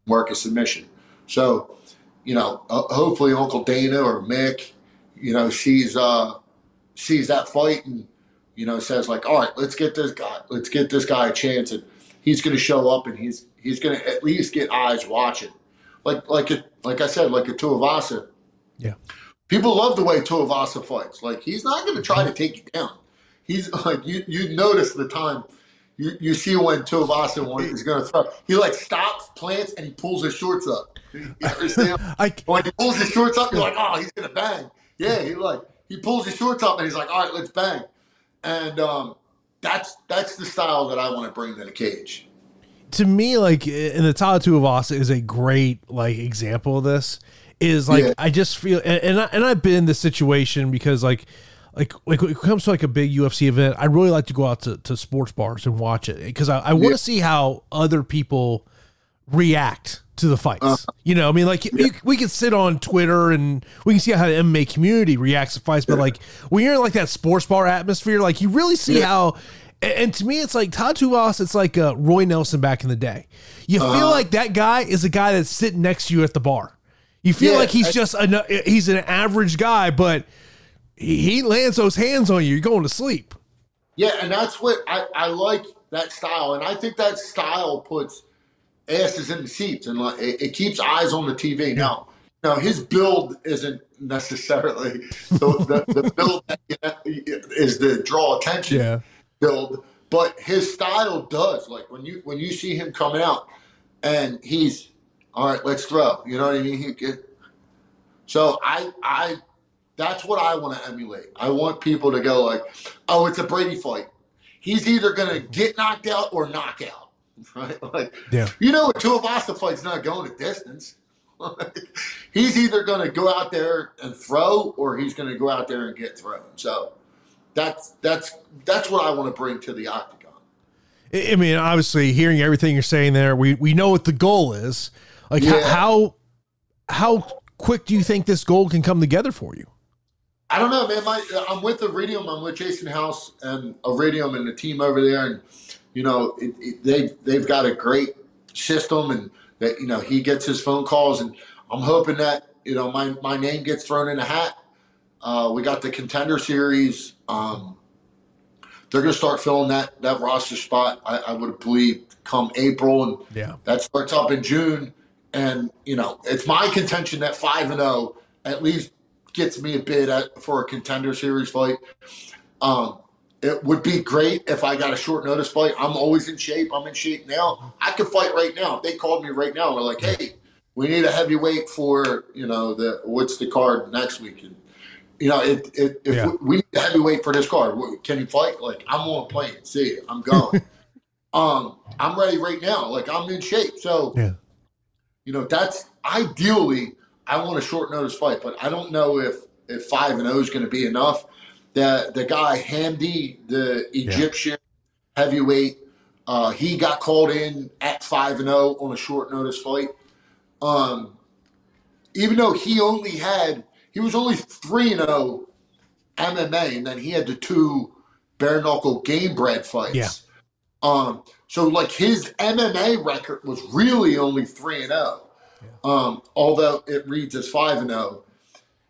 [SPEAKER 6] work a submission. So you know, uh, hopefully Uncle Dana or Mick you know, sees uh sees that fight and you know says like, all right, let's get this guy, let's get this guy a chance, and he's going to show up and he's he's going to at least get eyes watching, like like it like I said, like a Tuivasa.
[SPEAKER 5] Yeah.
[SPEAKER 6] People love the way Tuivasa fights. Like he's not going to try to take you down. He's like you you notice the time. You, you see when Tuivasa one is going to throw, he like stops, plants, and he pulls his shorts up. You understand?
[SPEAKER 5] I
[SPEAKER 6] when he pulls his shorts up, you're like, oh, he's gonna bang. Yeah, he like he pulls his shorts up and he's like, all right, let's bang. And um, that's that's the style that I want to bring to the cage.
[SPEAKER 5] to me, like, and the Tala Tuivasa is a great like example of this. Is like
[SPEAKER 6] Yeah.
[SPEAKER 5] I just feel, and and, I, and I've been in this situation because like. Like, like when it comes to like a big UFC event, I really like to go out to, to sports bars and watch it because I, I want to
[SPEAKER 6] Yeah.
[SPEAKER 5] see how other people react to the fights.
[SPEAKER 6] Uh,
[SPEAKER 5] you know, I mean, like you, we can sit on Twitter and we can see how the MMA community reacts to fights, but like when you're in like that sports bar atmosphere, like you really see
[SPEAKER 6] Yeah.
[SPEAKER 5] how. And, to me, it's like Tatu Ross. It's like uh, Roy Nelson back in the day. You feel
[SPEAKER 6] Uh-huh.
[SPEAKER 5] like that guy is a guy that's sitting next to you at the bar. You feel
[SPEAKER 6] Yeah,
[SPEAKER 5] like he's
[SPEAKER 6] I-
[SPEAKER 5] just a, he's an average guy, but he, he lands those hands on you. You're going to sleep.
[SPEAKER 6] Yeah, and that's what I, I like that style, and I think that style puts asses in the seats, and like it, it keeps eyes on the TV. Now, now his build isn't necessarily the, the, the build is the draw attention
[SPEAKER 5] Yeah.
[SPEAKER 6] build, but his style does. Like when you when you see him coming out, and he's all right. Let's throw. You know what I mean? He so I I that's what I want to emulate. I want people to go like, oh, it's a Brady fight. He's either gonna get knocked out or knock out. Right? Like
[SPEAKER 5] Yeah.
[SPEAKER 6] you know, a Tuivasa fight's not going a distance. he's either going to go out there and throw, or he's going to go out there and get thrown. So that's that's that's what I want to bring to the octagon.
[SPEAKER 5] I I mean, obviously, hearing everything you're saying there, we we know what the goal is. Like,
[SPEAKER 6] Yeah.
[SPEAKER 5] how how quick do you think this goal can come together for you?
[SPEAKER 6] I don't know, man. My, I'm with Iridium. I'm with Jason House and Iridium and the team over there, and you know it, it, they've they've got a great system, and that you know he gets his phone calls, and I'm hoping that you know my my name gets thrown in a hat. Uh, we got the contender series. Um, they're going to start filling that that roster spot. I, I would believe come April, and
[SPEAKER 5] Yeah.
[SPEAKER 6] that starts up in June. And you know, it's my contention that five and zero at least gets me a bid at, for a contender series fight. Um, it would be great if I got a short notice fight. I'm always in shape. I'm in shape now. I could fight right now. If they called me right now, they're like, "Hey, we need a heavyweight for you know the what's the card next week?" And you know, it, it, if
[SPEAKER 5] Yeah.
[SPEAKER 6] we, need a heavyweight for this card, can you fight? Like, I'm on a plane. See. I'm going. um, I'm ready right now. Like, I'm in shape. So,
[SPEAKER 5] Yeah.
[SPEAKER 6] you know, that's ideally I want a short notice fight, but I don't know if if five and zero is going to be enough. The the guy Hamdi, the Egyptian heavyweight, uh, he got called in at five and zero on a short notice fight. Um, even though he only had he was only three and zero MMA, and then he had the two bare knuckle Gamebred fights.
[SPEAKER 5] Yeah.
[SPEAKER 6] Um, so like his MMA record was really only three and zero. Um, although it reads as five and zero,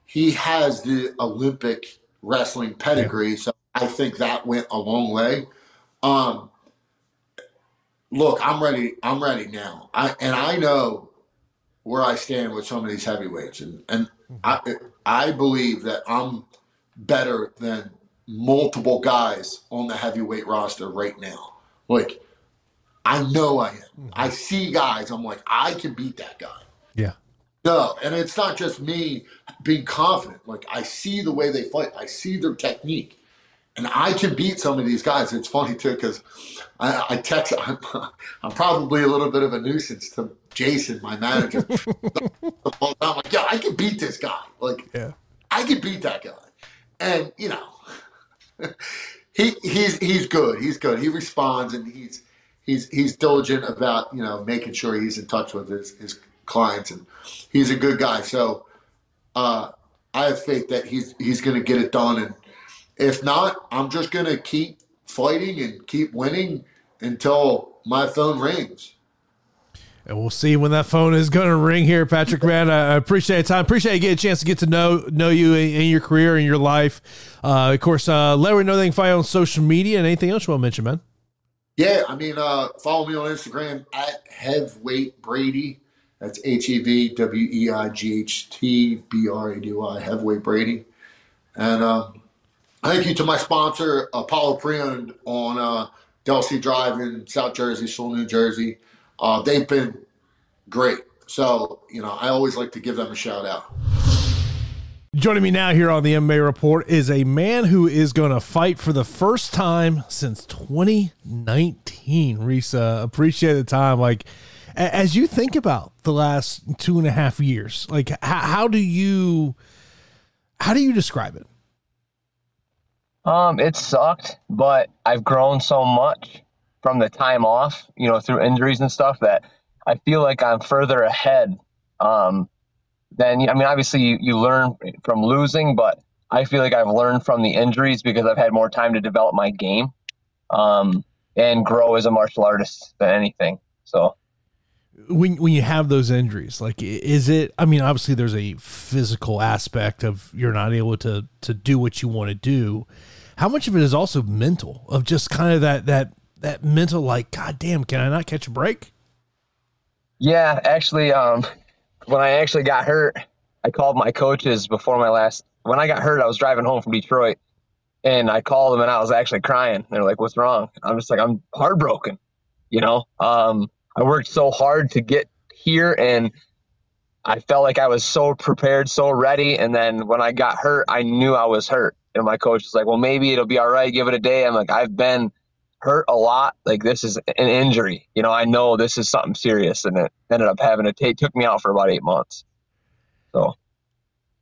[SPEAKER 6] he has the Olympic wrestling pedigree, so I think that went a long way. Um, look, I'm ready. I'm ready now. I and I know where I stand with some of these heavyweights, and and I I believe that I'm better than multiple guys on the heavyweight roster right now. Like I know I am. I see guys. I'm like I can beat that guy. No, and it's not just me being confident. Like I see the way they fight. I see their technique. And I can beat some of these guys. It's funny too because I, I text. I'm, I'm probably a little bit of a nuisance to Jason, my manager. I'm like, yeah, I can beat this guy. Like,
[SPEAKER 5] Yeah.
[SPEAKER 6] I can beat that guy. And you know, he he's he's good. He's good. He responds and he's he's he's diligent about you know making sure he's in touch with his his clients and he's a good guy. So uh, I have faith that he's he's going to get it done. And if not, I'm just going to keep fighting and keep winning until my phone rings.
[SPEAKER 5] And we'll see when that phone is going to ring here, Patrick. Man, I appreciate the time. Appreciate you getting a chance to get to know know you in, in your career and your life. Uh, of course, uh, let me know anything you on social media and anything else you want to mention, man.
[SPEAKER 6] Yeah, I mean, uh, follow me on Instagram at Heavyweight Brady. That's H E V W E I G H T B R A D Y, Heavyweight Brady. And um, thank you to my sponsor, Apollo Pre-Owned on uh, Drive in South Jersey, Sewell, New Jersey. Uh, they've been great. So, you know, I always like to give them a shout out.
[SPEAKER 5] Joining me now here on the MMA Report is a man who is going to fight for the first time since 2019. Ryse, appreciate the time. Like, as you think about the last two and a half years, like, how, how do you, how do you describe it?
[SPEAKER 7] Um, it sucked, but I've grown so much from the time off, you know, through injuries and stuff that I feel like I'm further ahead. Um, than I mean, obviously you, you learn from losing, but I feel like I've learned from the injuries because I've had more time to develop my game, um, and grow as a martial artist than anything. So
[SPEAKER 5] when when you have those injuries like is it i mean obviously there's a physical aspect of you're not able to to do what you want to do how much of it is also mental of just kind of that that that mental like god damn can i not catch a break
[SPEAKER 7] Yeah, actually, um, when I actually got hurt, I called my coaches before my last. When I got hurt, I was driving home from Detroit, and I called them, and I was actually crying. They're like, "What's wrong?" I'm just like, "I'm heartbroken." You know, um, I worked so hard to get here, and I felt like I was so prepared, so ready. And then when I got hurt, I knew I was hurt. And my coach was like, "Well, maybe it'll be all right. Give it a day." I'm like, "I've been." hurt a lot. Like this is an injury. You know, I know this is something serious, and it ended up having to take took me out for about eight months. So,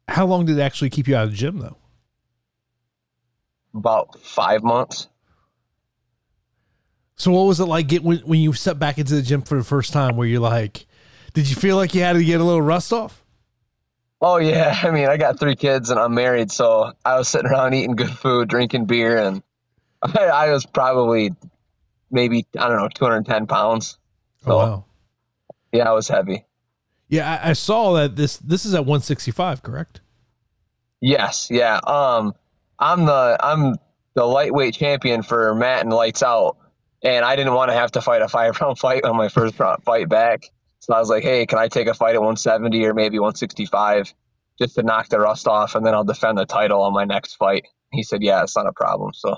[SPEAKER 5] how long did it actually keep you out of the gym though?
[SPEAKER 7] About five months.
[SPEAKER 5] So, what was it like get when when you stepped back into the gym for the first time? Where you're like, did you feel like you had to get a little rust off?
[SPEAKER 7] Oh yeah, I mean, I got three kids and I'm married, so I was sitting around eating good food, drinking beer, and I, I was probably maybe I don't know 210 pounds.
[SPEAKER 5] So, oh wow.
[SPEAKER 7] Yeah, I was heavy.
[SPEAKER 5] Yeah, I, I, saw that this this is at 165, correct?
[SPEAKER 7] Yes, yeah. Um, I'm the I'm the lightweight champion for Matt and Lights Out, and I didn't want to have to fight a five round fight on my first fight back. So I was like, hey, can I take a fight at 170 or maybe 165 just to knock the rust off, and then I'll defend the title on my next fight. He said, yeah, it's not a problem. So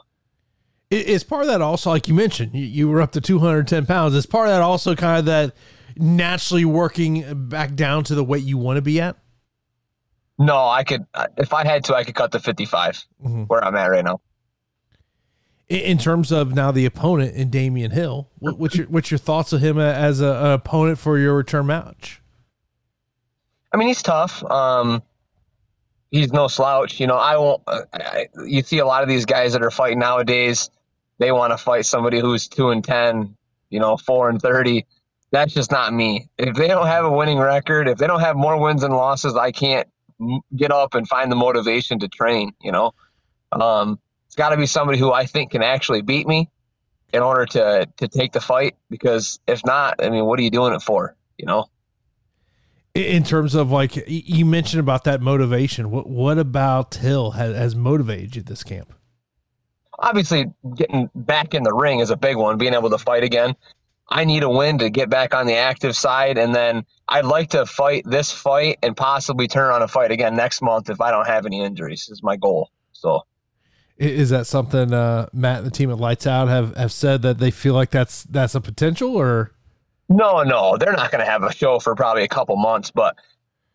[SPEAKER 5] is part of that also like you mentioned you, you were up to 210 pounds is part of that also kind of that naturally working back down to the weight you want to be at
[SPEAKER 7] no i could if i had to i could cut to 55 mm-hmm. where i'm at right now
[SPEAKER 5] in terms of now the opponent in Damian Hill, what's your what's your thoughts of him as a, an opponent for your return match?
[SPEAKER 7] I mean, he's tough. Um, he's no slouch. You know, I won't. I, you see a lot of these guys that are fighting nowadays they want to fight somebody who's two and ten, you know, four and thirty. That's just not me. If they don't have a winning record, if they don't have more wins and losses, I can't get up and find the motivation to train. You know, um, it's got to be somebody who I think can actually beat me in order to to take the fight. Because if not, I mean, what are you doing it for? You know.
[SPEAKER 5] In terms of like you mentioned about that motivation, what what about Hill has, has motivated you this camp?
[SPEAKER 7] obviously getting back in the ring is a big one, being able to fight again. I need a win to get back on the active side, and then I'd like to fight this fight and possibly turn on a fight again next month if I don't have any injuries. Is my goal. So,
[SPEAKER 5] is that something uh, Matt and the team at Lights Out have have said that they feel like that's that's a potential, or?
[SPEAKER 7] No, no, they're not going to have a show for probably a couple months, but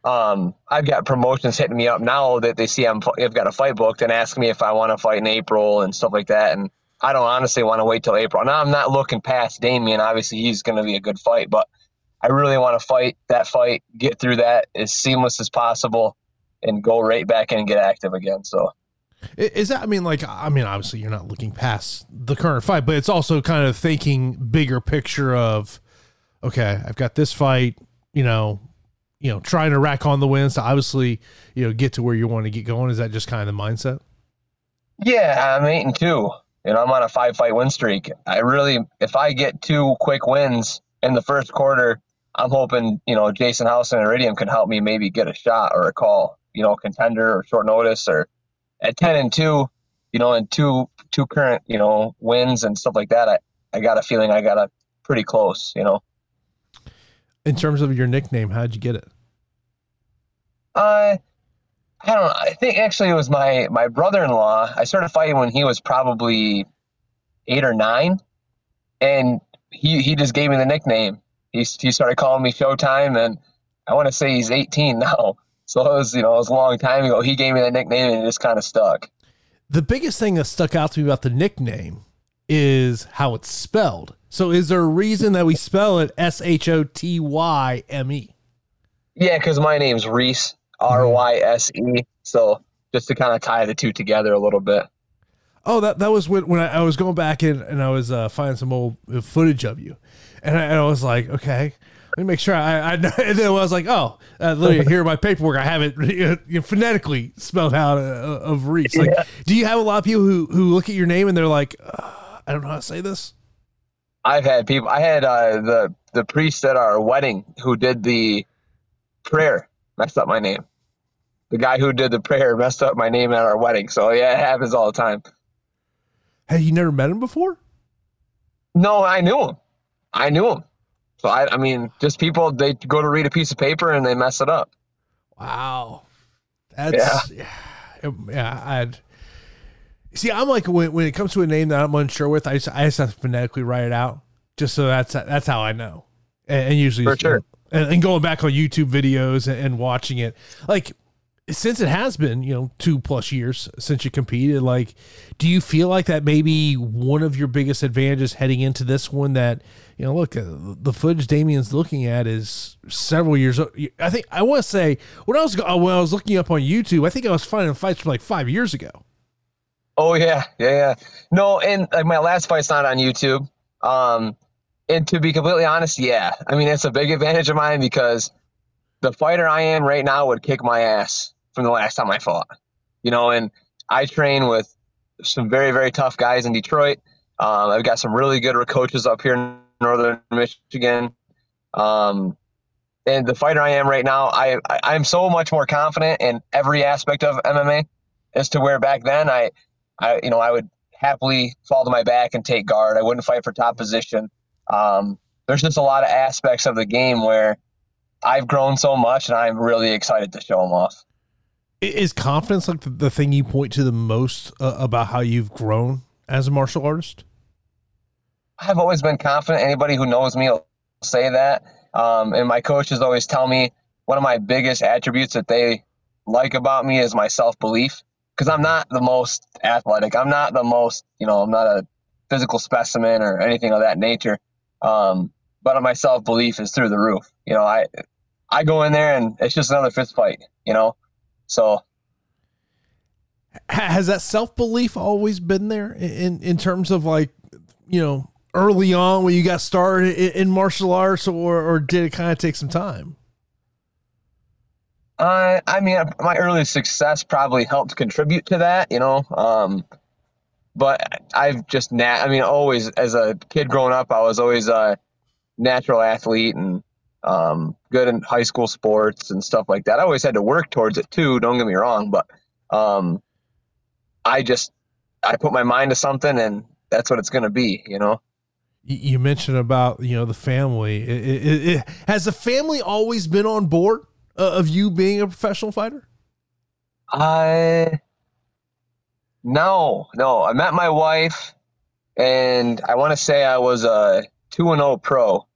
[SPEAKER 7] um, I've got promotions hitting me up now that they see I'm, I've got a fight booked and ask me if I want to fight in April and stuff like that. And I don't honestly want to wait till April. Now I'm not looking past Damien. Obviously, he's going to be a good fight, but I really want to fight that fight, get through that as seamless as possible, and go right back in and get active again. So.
[SPEAKER 5] Is that, I mean, like, I mean, obviously you're not looking past the current fight, but it's also kind of thinking bigger picture of, okay, I've got this fight, you know, you know, trying to rack on the wins to obviously, you know, get to where you want to get going? Is that just kind of the mindset?
[SPEAKER 7] Yeah, I'm eight and two. You know, I'm on a five fight win streak. I really, if I get two quick wins in the first quarter, I'm hoping, you know, Jason House and Iridium can help me maybe get a shot or a call, you know, contender or short notice or at 10 and two, you know, and two, two current, you know, wins and stuff like that. I, I got a feeling I got a pretty close, you know.
[SPEAKER 5] In terms of your nickname, how'd you get it?
[SPEAKER 7] Uh, I don't know. I think actually it was my my brother in law. I started fighting when he was probably eight or nine, and he he just gave me the nickname. He he started calling me Showtime, and I want to say he's 18 now. So it was you know it was a long time ago. He gave me that nickname, and it just kind of stuck.
[SPEAKER 5] The biggest thing that stuck out to me about the nickname is how it's spelled. So is there a reason that we spell it S H O T Y M E?
[SPEAKER 7] Yeah, because my name's Ryse, R Y S E. So just to kind of tie the two together a little bit.
[SPEAKER 5] Oh, that that was when, when I, I was going back in and I was uh, finding some old footage of you, and I, and I was like, okay, let me make sure I, I know. And then I was like, oh, uh, literally here my paperwork, I have it you know, phonetically spelled out uh, of Ryse. Like, yeah. do you have a lot of people who who look at your name and they're like, uh, I don't know how to say this?
[SPEAKER 7] I've had people. I had uh, the the priest at our wedding who did the prayer messed up my name. The guy who did the prayer messed up my name at our wedding. So yeah, it happens all the time.
[SPEAKER 5] Had you never met him before?
[SPEAKER 7] No, I knew him. I knew him. So I, I mean, just people they go to read a piece of paper and they mess it up.
[SPEAKER 5] Wow, that's yeah, yeah. I'd see. I'm like when when it comes to a name that I'm unsure with, I just I just have to phonetically write it out, just so that's that's how I know. And, and usually,
[SPEAKER 7] For sure.
[SPEAKER 5] and, and going back on YouTube videos and, and watching it, like since it has been you know two plus years since you competed like do you feel like that maybe one of your biggest advantages heading into this one that you know look uh, the footage damien's looking at is several years i think i want to say when i was when i was looking up on youtube i think i was finding fights from like five years ago
[SPEAKER 7] Oh yeah, yeah, yeah. No, and like my last fight's not on YouTube. Um, and to be completely honest, yeah, I mean it's a big advantage of mine because the fighter I am right now would kick my ass from the last time I fought. You know, and I train with some very very tough guys in Detroit. Um, I've got some really good coaches up here in Northern Michigan. Um, and the fighter I am right now, I, I I'm so much more confident in every aspect of MMA as to where back then I I, you know, I would happily fall to my back and take guard. I wouldn't fight for top position. Um, there's just a lot of aspects of the game where I've grown so much, and I'm really excited to show them off.
[SPEAKER 5] Is confidence like the, the thing you point to the most uh, about how you've grown as a martial artist
[SPEAKER 7] I've always been confident. Anybody who knows me will say that. Um, and my coaches always tell me one of my biggest attributes that they like about me is my self belief. Because I'm not the most athletic. I'm not the most, you know, I'm not a physical specimen or anything of that nature. Um, but my self belief is through the roof. You know, I I go in there and it's just another fist fight. You know, so
[SPEAKER 5] has that self-belief always been there in in terms of like you know early on when you got started in, in martial arts or or did it kind of take some time
[SPEAKER 7] Uh, I mean, my early success probably helped contribute to that, you know. Um, but I've just nat. I mean, always as a kid growing up, I was always a natural athlete and um, good in high school sports and stuff like that. I always had to work towards it too. Don't get me wrong, but um, I just I put my mind to something and that's what it's going to be, you know.
[SPEAKER 5] you, mentioned about you know the family it, it, it, has the family always been on board uh, of you being a professional fighter
[SPEAKER 7] I no, no. I met my wife, and I want to say I was a two and zero pro,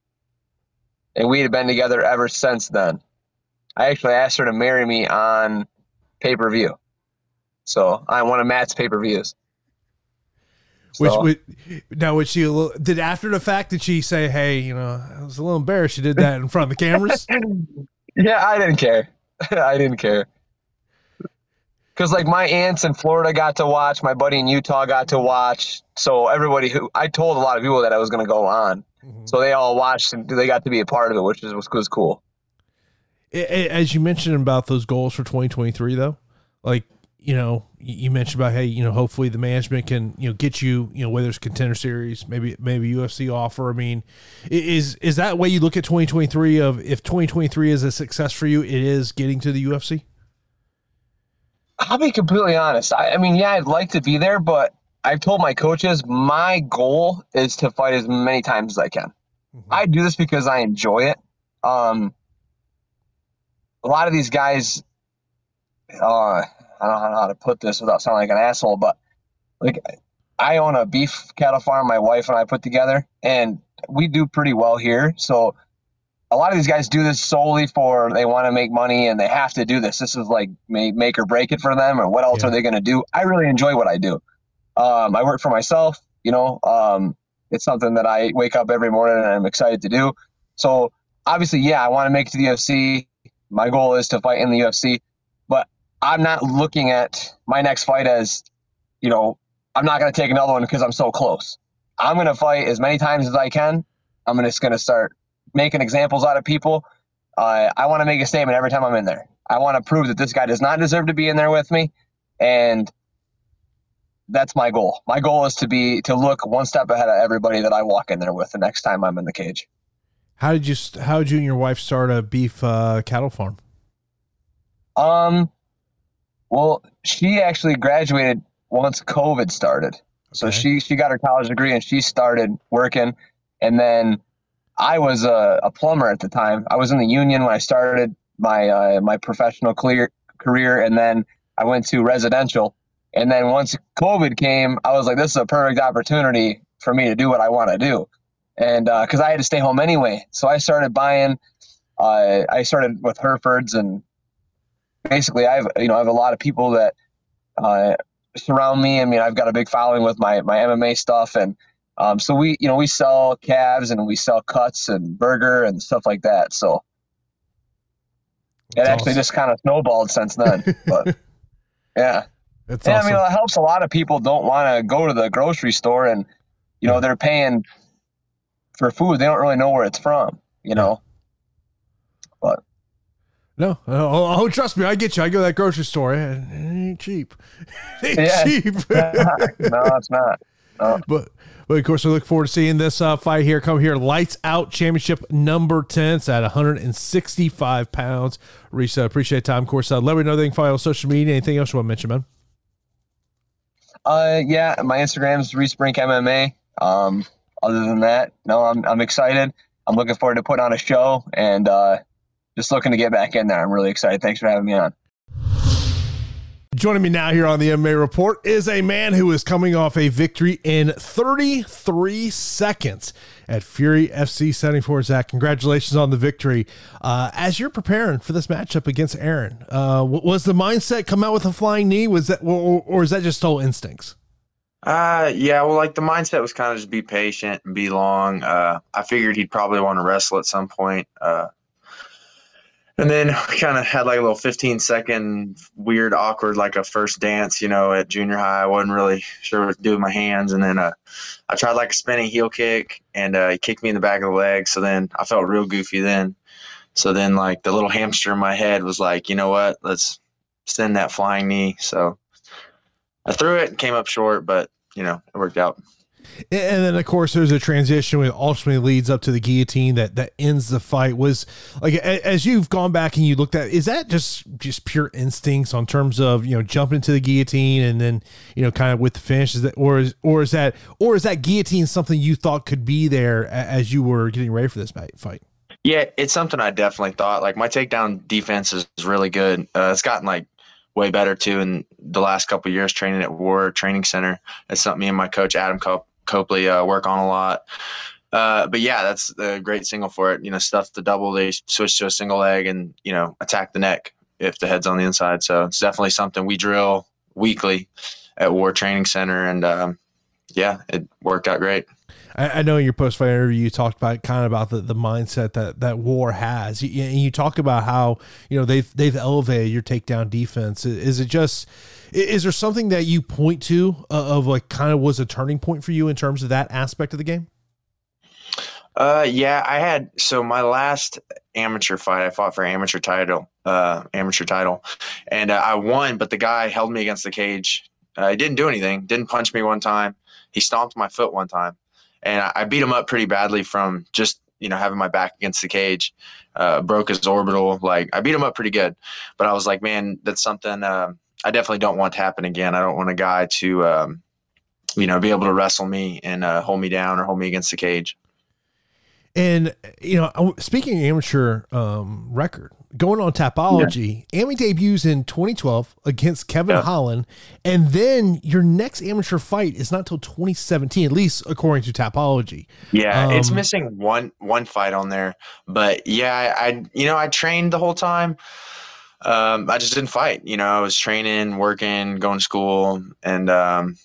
[SPEAKER 7] and we had been together ever since then. I actually asked her to marry me on pay per view, so I one of Matt's pay per views.
[SPEAKER 5] which would now would she a little, did after the fact did she say hey you know i was a little embarrassed she did that in front of the cameras
[SPEAKER 7] Yeah, I didn't care. I didn't care. Cause like my aunts in Florida got to watch, my buddy in Utah got to watch. So everybody who I told a lot of people that I was going to go on, mm-hmm. so they all watched and they got to be a part of it, which is was, was cool.
[SPEAKER 5] As you mentioned about those goals for 2023 though like you know you mentioned about hey you know hopefully the management can you know get you you know whether it's contender series maybe maybe ufc offer i mean is is that way you look at 2023 of if 2023 is a success for you it is getting to the ufc
[SPEAKER 7] I'll be completely honest. I, I mean, yeah, I'd like to be there, but I've told my coaches my goal is to fight as many times as I can. I do this because I enjoy it. Um, a lot of these guys, uh, I don't know how to put this without sounding like an asshole, but like I own a beef cattle farm my wife and I put together, and we do pretty well here. So a lot of these guys do this solely for they want to make money and they have to do this. This is like make, make or break it for them, or what else
[SPEAKER 5] Yeah.
[SPEAKER 7] are they going to do? I really enjoy what I do. Um, I work for myself, you know. Um, it's something that I wake up every morning and I'm excited to do. So obviously, yeah, I want to make it to the UFC. My goal is to fight in the UFC, but I'm not looking at my next fight as, you know, I'm not going to take another one because I'm so close. I'm going to fight as many times as I can. I'm just going to start making examples out of people. Uh, I want to make a statement every time I'm in there. I want to prove that this guy does not deserve to be in there with me, and that's my goal. My goal is to be to look one step ahead of everybody that I walk in there with the next time I'm in the cage.
[SPEAKER 5] how did you how did you and your wife start a beef uh, cattle farm
[SPEAKER 7] Um, well, she actually graduated once COVID started. So she she got her college degree and she started working, and then I was a, a, plumber at the time. I was in the union when I started my uh, my professional clear, career, and then I went to residential. And then once COVID came, I was like, this is a perfect opportunity for me to do what I want to do, and because uh, I had to stay home anyway, so I started buying. Uh, I started with Herefords, and basically, I have you know I have a lot of people that uh, surround me. I mean, I've got a big following with my my MMA stuff, and um, so we, you know, we sell calves and we sell cuts and burger and stuff like that. So That's it actually awesome. just kind of snowballed since then. But yeah. That's yeah, awesome. I mean, it helps a lot of people don't want to go to the grocery store and, you know, they're paying for food. They don't really know where it's from, you know. But
[SPEAKER 5] no, oh, oh, trust me, I get you. I go to that grocery store. It ain't cheap. It ain't yeah. cheap.
[SPEAKER 7] no, it's not. No.
[SPEAKER 5] But but of course, we look forward to seeing this uh, fight here come here. Lights out championship number 10. It's at 165 pounds. Ryse, appreciate time. Of course, uh, let me know anything. follow social media. Anything else you want to mention, man?
[SPEAKER 7] Uh, yeah, my Instagram is Ryse Brink MMA. Um, other than that, no, I'm, I'm excited. I'm looking forward to putting on a show and uh, just looking to get back in there. I'm really excited. Thanks for having me on.
[SPEAKER 5] Joining me now here on the MMA Report is a man who is coming off a victory in 33 seconds at Fury FC 74. Zach, congratulations on the victory. Uh, as you're preparing for this matchup against Aaron, uh, was the mindset come out with a flying knee? Was that, or, or is that just all instincts?
[SPEAKER 8] Uh, yeah. Well, like the mindset was kind of just be patient and be long. Uh, I figured he'd probably want to wrestle at some point. Uh, and then kind of had like a little 15 second weird awkward like a first dance you know at junior high. I wasn't really sure what to do with my hands. And then uh, i tried like a spinning heel kick and uh, he kicked me in the back of the leg. So then i felt real goofy then. So then like the little hamster in my head was like you know what? Let's send that flying knee. So i threw it and came up short but you know it worked out
[SPEAKER 5] and then of course there's a transition which ultimately leads up to the guillotine that that ends the fight. Was like as you've gone back and you looked at is that just just pure instincts on terms of you know jumping into the guillotine and then you know kind of with the finish? Is that or is or is that or is that guillotine something you thought could be there as you were getting ready for this fight?
[SPEAKER 8] yeah it's something i definitely thought. Like my takedown defense is really good. Uh, it's gotten like way better too in the last couple years training at war training center. It's something me and my coach adam Cup Copley uh, work on a lot. Uh, but yeah, that's a great single for it. You know, stuff the double, they switch to a single leg and, you know, attack the neck if the head's on the inside. So it's definitely something we drill weekly at War Training Center. And um, yeah, it worked out great.
[SPEAKER 5] I, I know in your post fight interview you talked about kind of about the, the mindset that that war has. You, you talk about how you know they've they've elevated your takedown defense. Is it just is there something that you point to uh, of like kind of was a turning point for you in terms of that aspect of the game?
[SPEAKER 8] Uh, yeah, I had so my last amateur fight, I fought for amateur title, uh, amateur title, and uh, I won. But the guy held me against the cage. Uh, he didn't do anything. Didn't punch me one time. He stomped my foot one time and I, I beat him up pretty badly from just you know having my back against the cage. Uh, broke his orbital. Like I beat him up pretty good, but I was like, man, that's something uh, I definitely don't want to happen again. I don't want a guy to um, you know be able to wrestle me and uh, hold me down or hold me against the cage.
[SPEAKER 5] And you know, speaking of amateur um, record, going on Tapology, yeah. Amy debuts in 2012 against Kevin yeah. Holland, and then your next amateur fight is not until 2017, at least according to Tapology.
[SPEAKER 8] Yeah, um, it's missing one one fight on there, but yeah, I, I you know I trained the whole time. Um, I just didn't fight. You know, I was training, working, going to school, and um,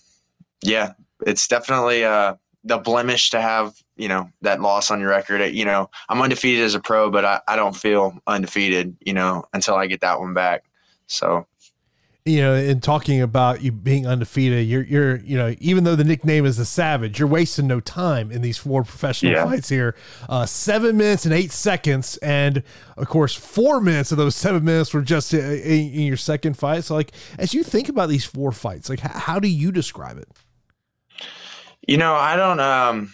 [SPEAKER 8] yeah, it's definitely uh, the blemish to have you know that loss on your record. You know, I'm undefeated as a pro, but I, I don't feel undefeated. You know, until I get that one back. So,
[SPEAKER 5] you know, in talking about you being undefeated, you're you're you know even though the nickname is the Savage, you're wasting no time in these four professional yeah. fights here. Uh, seven minutes and eight seconds, and of course, four minutes of those seven minutes were just in, in your second fight. So, like, as you think about these four fights, like, how, how do you describe it?
[SPEAKER 8] You know, I don't. Um,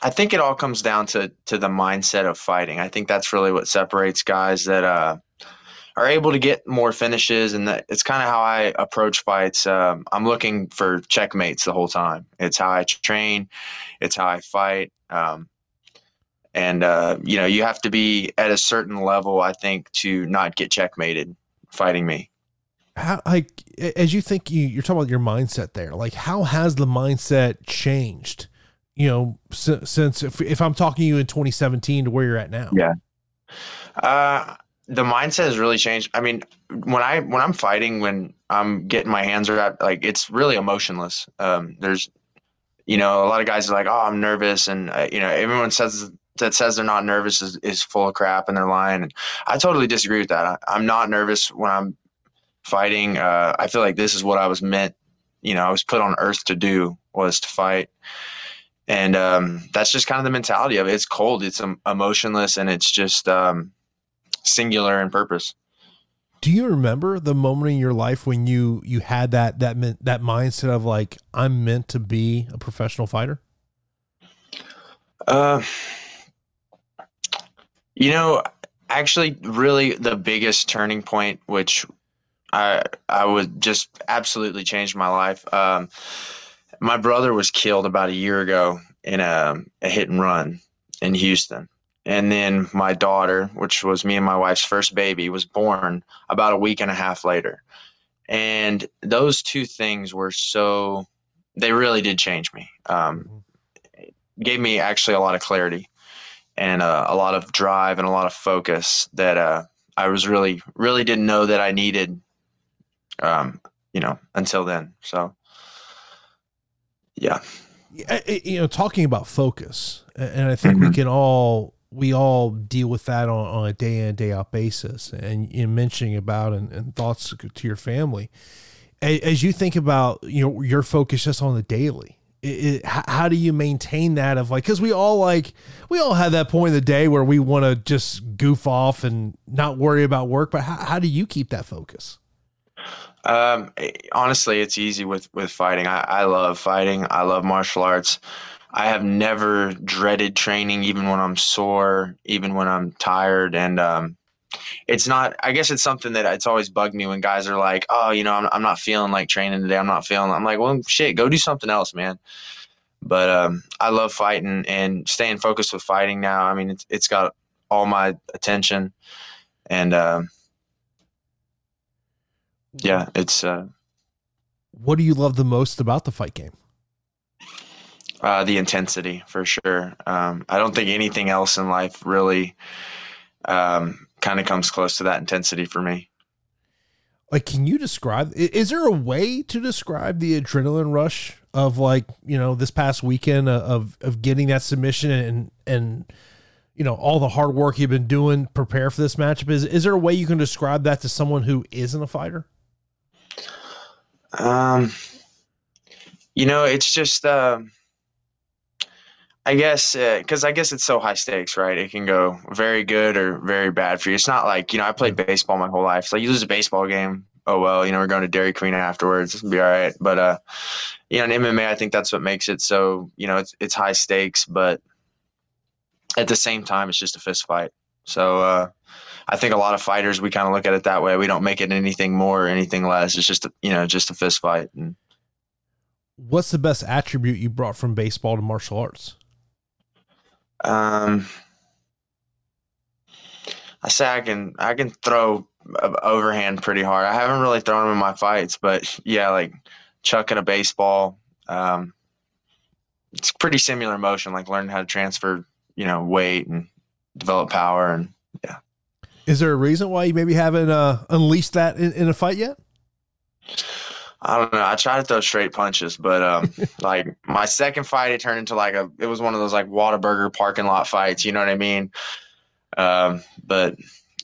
[SPEAKER 8] I think it all comes down to to the mindset of fighting. I think that's really what separates guys that uh, are able to get more finishes, and that it's kind of how I approach fights. Um, I'm looking for checkmates the whole time. It's how I train. It's how I fight. Um, and uh, you know you have to be at a certain level, I think, to not get checkmated fighting me.
[SPEAKER 5] How like as you think you, you're talking about your mindset there, like how has the mindset changed? You know, since, since if, if I'm talking to you in 2017 to where you're at now.
[SPEAKER 8] Yeah. Uh, the mindset has really changed. I mean, when I when I'm fighting, when I'm getting my hands wrapped, like it's really emotionless. Um, there's, you know, a lot of guys are like, "Oh, I'm nervous," and uh, you know, everyone says that says they're not nervous is, is full of crap and they're lying. And I totally disagree with that. I, am not nervous when I'm fighting. Uh, I feel like this is what I was meant. You know, I was put on earth to do was to fight. And um, that's just kind of the mentality of it. It's cold, it's um, emotionless, and it's just um, singular in purpose.
[SPEAKER 5] Do you remember the moment in your life when you you had that that that mindset of like I'm meant to be a professional fighter?
[SPEAKER 8] Uh, you know, actually, really, the biggest turning point, which I I would just absolutely change my life. Um, my brother was killed about a year ago in a, a hit and run in Houston. And then my daughter, which was me and my wife's first baby, was born about a week and a half later. And those two things were so, they really did change me. Um, gave me actually a lot of clarity and uh, a lot of drive and a lot of focus that uh, I was really, really didn't know that I needed, um, you know, until then. So, yeah.
[SPEAKER 5] You know, talking about focus, and I think mm-hmm. we can all we all deal with that on, on a day in day out basis, and you mentioning about and, and thoughts to your family as you think about you know your focus just on the daily it, it, how do you maintain that of like because we all like we all have that point in the day where we want to just goof off and not worry about work but how, how do you keep that focus?
[SPEAKER 8] Um, honestly it's easy with with fighting. I, I love fighting. I love martial arts i have never dreaded training even when i'm sore even when i'm tired. And um, it's not i guess it's something that it's always bugged me when guys are like oh you know i'm, I'm not feeling like training today. I'm not feeling i'm like well shit go do something else man. But um, i love fighting and staying focused with fighting now. I mean it's, it's got all my attention. And um, yeah it's uh,
[SPEAKER 5] what do you love the most about the fight game
[SPEAKER 8] uh, the intensity for sure um, i don't think anything else in life really um, kind of comes close to that intensity for me.
[SPEAKER 5] Like, can you describe? Is there a way to describe the adrenaline rush of like you know this past weekend of of getting that submission and and you know all the hard work you've been doing prepare for this matchup? Is is there a way you can describe that to someone who isn't a fighter?
[SPEAKER 8] Um, you know, it's just. Uh, I guess because uh, I guess it's so high stakes, right? It can go very good or very bad for you. It's not like you know I played baseball my whole life. So you lose a baseball game, oh well, you know we're going to Dairy Queen afterwards. It'll be all right. But uh, you know in MMA, I think that's what makes it so you know it's it's high stakes, but at the same time, it's just a fist fight. So uh, I think a lot of fighters we kind of look at it that way. We don't make it anything more or anything less. It's just a, you know just a fist fight. And
[SPEAKER 5] what's the best attribute you brought from baseball to martial arts?
[SPEAKER 8] Um, I say I can I can throw overhand pretty hard. I haven't really thrown them in my fights, but yeah, like chucking a baseball. Um, it's pretty similar motion, like learning how to transfer, you know, weight and develop power, and yeah.
[SPEAKER 5] Is there a reason why you maybe haven't uh, unleashed that in, in a fight yet?
[SPEAKER 8] I don't know. I tried to throw straight punches, but um, like my second fight, it turned into like a. It was one of those like Whataburger parking lot fights. You know what I mean? Um, but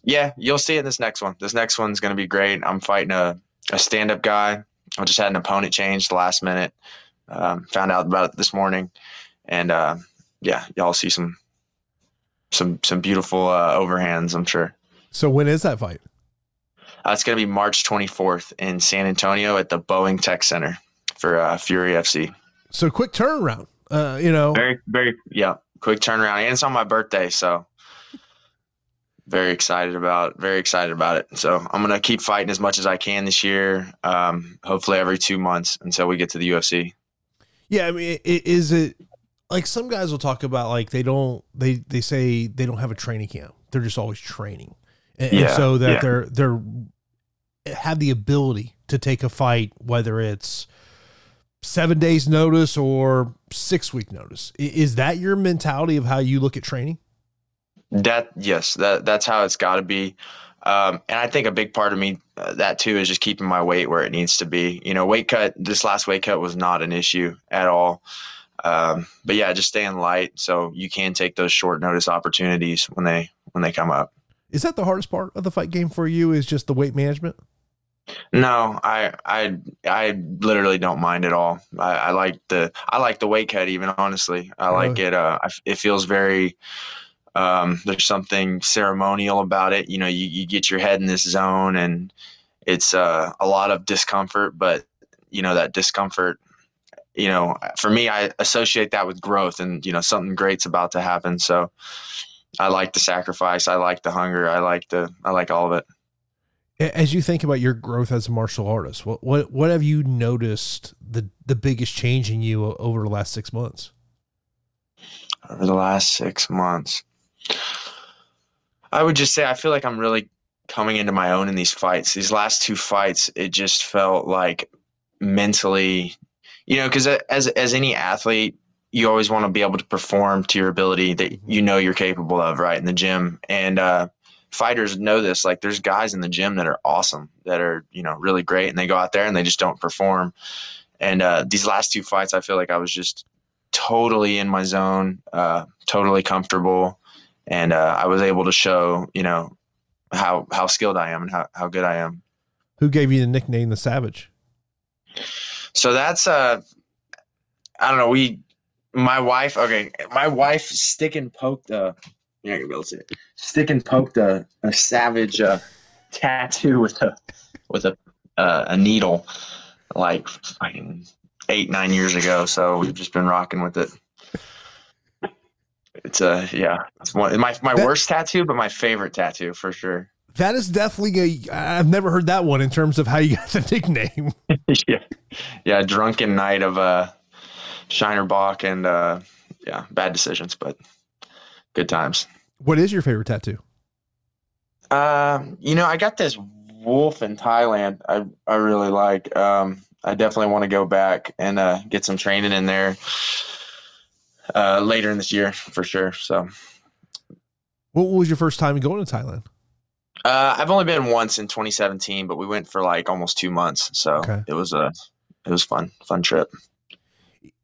[SPEAKER 8] yeah, you'll see it in this next one. This next one's gonna be great. I'm fighting a a stand up guy. I just had an opponent change the last minute. Um, found out about it this morning, and uh, yeah, y'all see some some some beautiful uh, overhands. I'm sure.
[SPEAKER 5] So when is that fight?
[SPEAKER 8] Uh, it's going to be March 24th in San Antonio at the Boeing Tech Center for uh, Fury FC.
[SPEAKER 5] So quick turnaround. Uh, you know,
[SPEAKER 8] very, very, yeah, quick turnaround. And it's on my birthday, so very excited about, very excited about it. So I'm going to keep fighting as much as I can this year. Um, hopefully every two months until we get to the UFC.
[SPEAKER 5] Yeah, I mean, is it like some guys will talk about like they don't they they say they don't have a training camp. They're just always training, and, and so that
[SPEAKER 8] yeah.
[SPEAKER 5] they're they're have the ability to take a fight whether it's seven days notice or six week notice. Is that your mentality of how you look at training?
[SPEAKER 8] That yes, that that's how it's got to be. Um, and I think a big part of me uh, that too is just keeping my weight where it needs to be. You know, weight cut. This last weight cut was not an issue at all. Um, but yeah, just staying light so you can take those short notice opportunities when they when they come up.
[SPEAKER 5] Is that the hardest part of the fight game for you? Is just the weight management?
[SPEAKER 8] No, I I I literally don't mind at all. I, I like the I like the weight cut even honestly. I like it. Uh, I, it feels very. Um, there's something ceremonial about it. You know, you, you get your head in this zone, and it's uh, a lot of discomfort. But you know that discomfort. You know, for me, I associate that with growth, and you know something great's about to happen. So, I like the sacrifice. I like the hunger. I like the. I like all of it.
[SPEAKER 5] As you think about your growth as a martial artist, what what what have you noticed the the biggest change in you over the last six months?
[SPEAKER 8] over the last six months. I would just say I feel like I'm really coming into my own in these fights. These last two fights, it just felt like mentally, you know, because as as any athlete, you always want to be able to perform to your ability that you know you're capable of, right, in the gym. And uh, fighters know this. Like, there's guys in the gym that are awesome, that are you know really great, and they go out there and they just don't perform. And uh, these last two fights, I feel like I was just totally in my zone, uh, totally comfortable, and uh, I was able to show, you know, how how skilled I am and how, how good I am.
[SPEAKER 5] Who gave you the nickname the Savage?
[SPEAKER 8] So that's uh, I don't know. We, my wife. Okay, my wife stick and poked a. yeah, You're be able to see it. Stick and poked a, a savage uh, tattoo with a with a uh, a needle, like fucking eight nine years ago. So we've just been rocking with it. It's a yeah. It's one my my
[SPEAKER 5] That-
[SPEAKER 8] worst tattoo, but my favorite tattoo for sure.
[SPEAKER 5] That is definitely a. I've never heard that one in terms of how you got the nickname.
[SPEAKER 8] yeah, yeah. Drunken night of uh, Shiner Bock and uh, yeah, bad decisions, but good times.
[SPEAKER 5] What is your favorite tattoo?
[SPEAKER 8] Um, you know, I got this wolf in Thailand. I I really like. Um, I definitely want to go back and uh, get some training in there uh, later in this year for sure. So
[SPEAKER 5] What was your first time going to Thailand?
[SPEAKER 8] uh, I've only been once in 2017, but we went for like almost two months. So
[SPEAKER 5] Okay.
[SPEAKER 8] it was a it was fun, fun trip.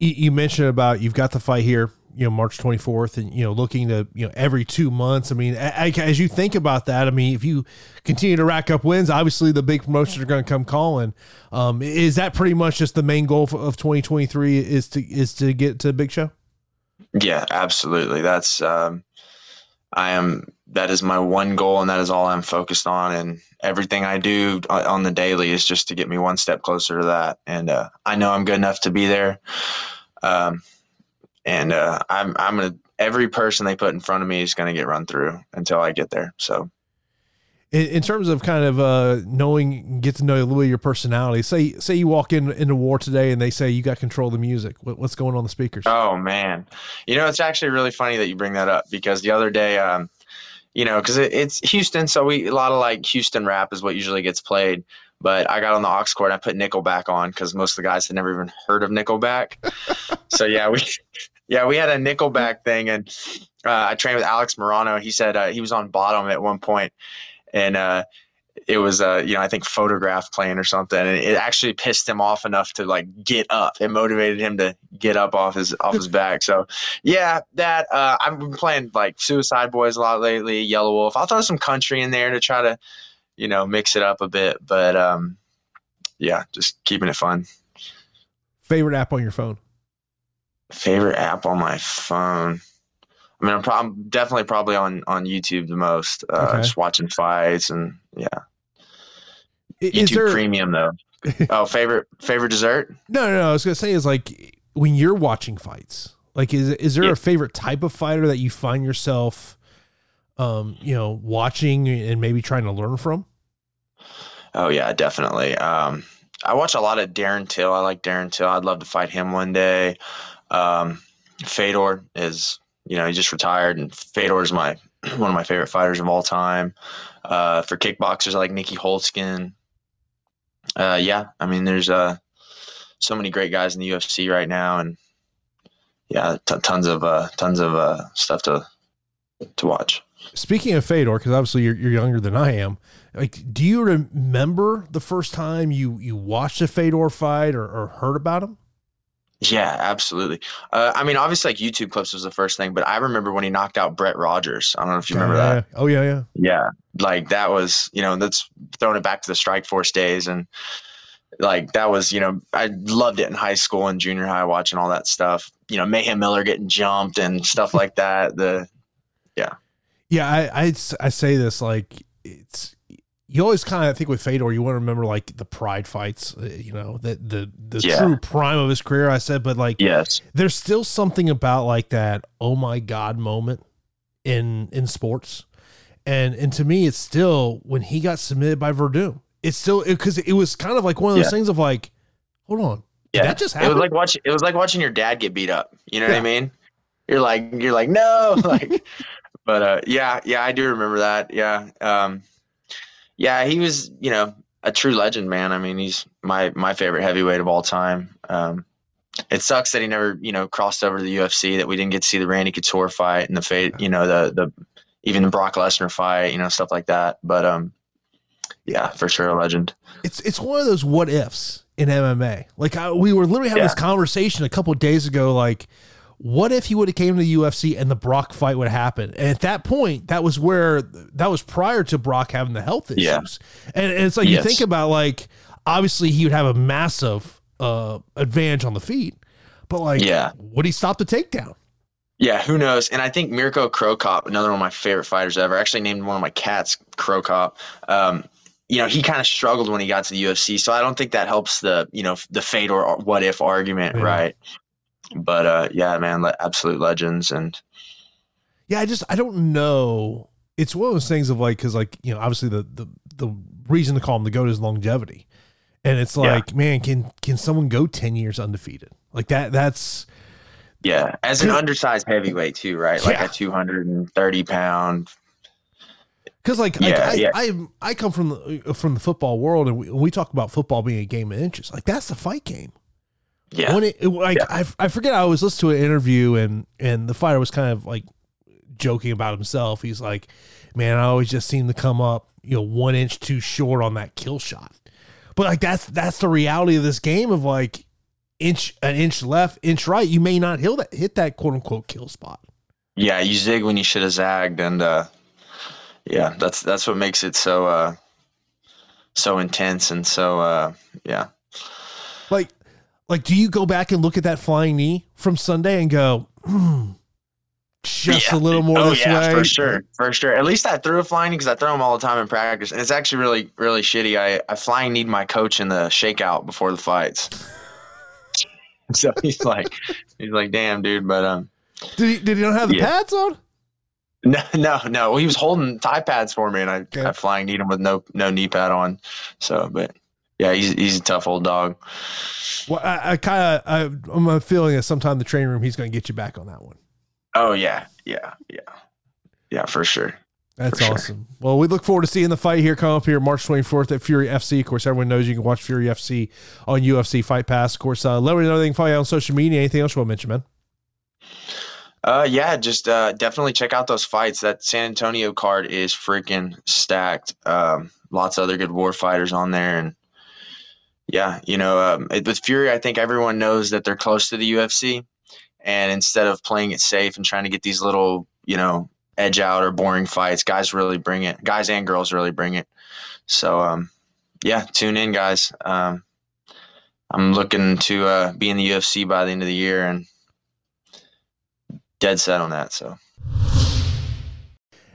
[SPEAKER 5] You, mentioned about you've got the fight here, you know, March 24th, and you know, looking to you know every two months. I mean, a- a- as you think about that, I mean, if you continue to rack up wins, obviously the big promotions are going to come calling. Um, is that pretty much just the main goal of- of 2023? Is to is to get to Big Show?
[SPEAKER 8] Yeah, absolutely. That's um I am that is my one goal and that is all I'm focused on and everything I do on the daily is just to get me one step closer to that and uh, I know I'm good enough to be there. Um and uh, I'm I'm gonna every person they put in front of me is gonna get run through until I get there. So
[SPEAKER 5] in, in terms of kind of uh, knowing, get to know a little of your personality. Say, say you walk in into war today, and they say you got control of the music. What, what's going on the speakers?
[SPEAKER 8] Oh man, you know it's actually really funny that you bring that up because the other day, um, you know, because it, it's Houston, so we a lot of like Houston rap is what usually gets played. But I got on the aux cord, I put Nickelback on because most of the guys had never even heard of Nickelback. so yeah, we yeah we had a Nickelback thing, and uh, I trained with Alex Morano. He said uh, he was on bottom at one point, and uh, it was uh, you know I think photograph playing or something, and it actually pissed him off enough to like get up. It motivated him to get up off his off his back. So yeah, that uh, I've been playing like Suicide Boys a lot lately, Yelawolf. I'll throw some country in there to try to you know mix it up a bit, but um, yeah, just keeping it fun.
[SPEAKER 5] Favorite app on your phone?
[SPEAKER 8] Favorite app on my phone. I mean, I'm, prob- I'm definitely probably on on YouTube the most. Uh,
[SPEAKER 5] Okay.
[SPEAKER 8] Just watching fights and yeah.
[SPEAKER 5] Is
[SPEAKER 8] YouTube
[SPEAKER 5] there
[SPEAKER 8] Premium though. oh, favorite favorite dessert?
[SPEAKER 5] no, no, no? I was gonna say is like when you're watching fights. Like, is is there
[SPEAKER 8] Yeah.
[SPEAKER 5] a favorite type of fighter that you find yourself, um, you know, watching and maybe trying to learn from?
[SPEAKER 8] Oh yeah, definitely. Um, I watch a lot of Darren Till. I like Darren Till. I'd love to fight him one day. Um, Fedor is, you know, he just retired, and Fedor is my one of my favorite fighters of all time. Uh, for kickboxers, like Nieky Holzken. Uh, yeah, I mean, there's uh, so many great guys in the UFC right now, and yeah, t- tons of uh, tons of uh, stuff to to watch.
[SPEAKER 5] Speaking of Fedor, because obviously you're, you're younger than I am, like, do you remember the first time you you watched a Fedor fight or, or heard about him?
[SPEAKER 8] Yeah, absolutely. Uh, I mean, obviously, like YouTube clips was the first thing, but I remember when he knocked out Brett Rogers. I don't know if you remember that.
[SPEAKER 5] Oh yeah, yeah,
[SPEAKER 8] yeah. Like that was, you know, that's throwing it back to the Strikeforce days, and like that was, you know, I loved it in high school and junior high, watching all that stuff. You know, Mayhem Miller getting jumped and stuff like that. The yeah,
[SPEAKER 5] yeah. I I, I say this like it's you always kind of think with Fedor, you want to remember like the pride fights, uh, you know, that the the
[SPEAKER 8] Yeah.
[SPEAKER 5] true prime of his career. I said, but like,
[SPEAKER 8] yes,
[SPEAKER 5] there's still something about like that oh my god moment in in sports, and and to me, it's still when he got submitted by Werdum. It's still because it, was kind of like one of those
[SPEAKER 8] Yeah.
[SPEAKER 5] things of like, hold on,
[SPEAKER 8] yeah.
[SPEAKER 5] that just
[SPEAKER 8] it was like watching. It was like watching your dad get beat up. You know what I mean? You're like, you're like, no, like, but uh, yeah, yeah, I do remember that. Yeah, um, yeah, he was, you know, a true legend, man. I mean, he's my my favorite heavyweight of all time. Um, it sucks that he never, you know, crossed over to the UFC. That we didn't get to see the Randy Couture fight and the fate, you know, the the even the Brock Lesnar fight, you know, stuff like that. But um, yeah, for sure, a legend.
[SPEAKER 5] it's it's one of those what ifs in MMA. Like I, we were literally having
[SPEAKER 8] Yeah.
[SPEAKER 5] this conversation a couple of days ago. Like, what if he would have came to the UFC and the Brock fight would have happened? And at that point, that was where that was prior to Brock having the health issues.
[SPEAKER 8] Yeah.
[SPEAKER 5] And, and it's like you think about like obviously he would have a massive uh advantage on the feet, but like
[SPEAKER 8] Yeah.
[SPEAKER 5] would he stop the takedown?
[SPEAKER 8] Yeah, who knows? And I think Mirko Cro Cop, another one of my favorite fighters ever, actually named one of my cats Cro Cop. Um, you know, he kind of struggled when he got to the UFC, so I don't think that helps the you know the fate or what if argument,
[SPEAKER 5] Yeah.
[SPEAKER 8] right? But uh, yeah, man, absolute legends, and
[SPEAKER 5] Yeah, I just I don't know. It's one of those things of like because like you know obviously the the the reason to call him the goat is longevity, and it's
[SPEAKER 8] Yeah.
[SPEAKER 5] like man can can someone go ten years undefeated like that? That's
[SPEAKER 8] yeah, as an undersized heavyweight too, right? Like
[SPEAKER 5] Yeah.
[SPEAKER 8] a two hundred and thirty pound.
[SPEAKER 5] because like, like,
[SPEAKER 8] Yeah,
[SPEAKER 5] I. I I come from the from the football world and we, we talk about football being a game of inches like that's the fight game.
[SPEAKER 8] Yeah,
[SPEAKER 5] When it, it- like
[SPEAKER 8] Yeah.
[SPEAKER 5] I, I forget I was listening to an interview and and the fighter was kind of like joking about himself. He's like, "Man, I always just seem to come up, you know, one inch too short on that kill shot." But like that's that's the reality of this game of like inch an inch left, inch right. You may not hit that hit that quote unquote kill spot.
[SPEAKER 8] yeah, you zig when you should have zagged, and uh, yeah, that's that's what makes it so uh, so intense and so uh, yeah.
[SPEAKER 5] Like like do you go back and look at that flying knee from Sunday and go, hmm, just a little more
[SPEAKER 8] oh
[SPEAKER 5] this
[SPEAKER 8] yeah,
[SPEAKER 5] way?
[SPEAKER 8] for sure, for sure. At least I threw a flying knee because I throw them all the time in practice, and it's actually really, really shitty. I I flying kneed my coach in the shakeout before the fights. so he's like, he's like, damn, dude, but um,
[SPEAKER 5] Did he did he not have the
[SPEAKER 8] Yeah.
[SPEAKER 5] pads on?
[SPEAKER 8] no, no, no. Well, he was holding thigh pads for me, and I,
[SPEAKER 5] Okay.
[SPEAKER 8] I flying kneed him with no no knee pad on. So, but yeah, he's he's a tough old dog.
[SPEAKER 5] Well, I, I kind of I, I'm a feeling that sometime in the training room he's going to get you back on that one.
[SPEAKER 8] Oh yeah, yeah, yeah, yeah, for sure.
[SPEAKER 5] That's
[SPEAKER 8] For sure.
[SPEAKER 5] awesome. Well, we look forward to seeing the fight here come up here March 24th at Fury FC. Of course, everyone knows you can watch Fury FC on UFC Fight Pass. Of course, uh, let me know can follow you on social media. Anything else you want to mention, man?
[SPEAKER 8] Uh, yeah, just uh, definitely check out those fights. That San Antonio card is freaking stacked. Um, lots of other good war fighters on there, and yeah, you know, um, it, with Fury, I think everyone knows that they're close to the UFC, and instead of playing it safe and trying to get these little, you know, edge out or boring fights, guys really bring it. Guys and girls really bring it. So, um, yeah, tune in, guys. Um, I'm looking to uh, be in the UFC by the end of the year, and dead set on that. So.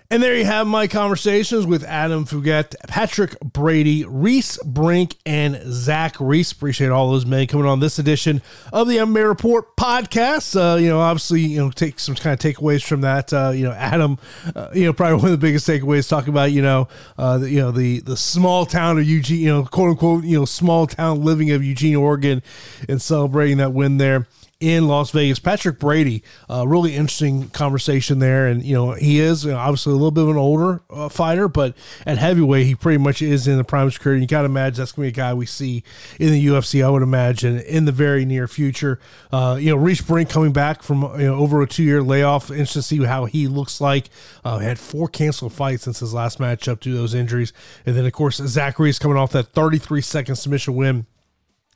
[SPEAKER 5] And there you have my conversations with Adam Fugitt, Patrick Brady, Ryse Brink, and Zach Reese. Appreciate all those men coming on this edition of the MMA Report podcast. Uh, you know, obviously, you know, take some kind of takeaways from that. Uh, you know, Adam, uh, you know, probably one of the biggest takeaways talking about, you know, uh, the, you know, the the small town of Eugene, you know, quote unquote, you know, small town living of Eugene, Oregon, and celebrating that win there in Las Vegas. Patrick Brady, uh, really interesting conversation there, and you know he is obviously a little bit of an older uh, fighter, but at heavyweight he pretty much is in the prime of his career. You got to imagine that's to be a guy we see in the UFC. I would imagine in the very near future. Uh, you know, Ryse Brink coming back from you know over a two year layoff. Interesting to see how he looks like. Uh, had four canceled fights since his last matchup due to those injuries, and then of course Zachary is coming off that 33 second submission win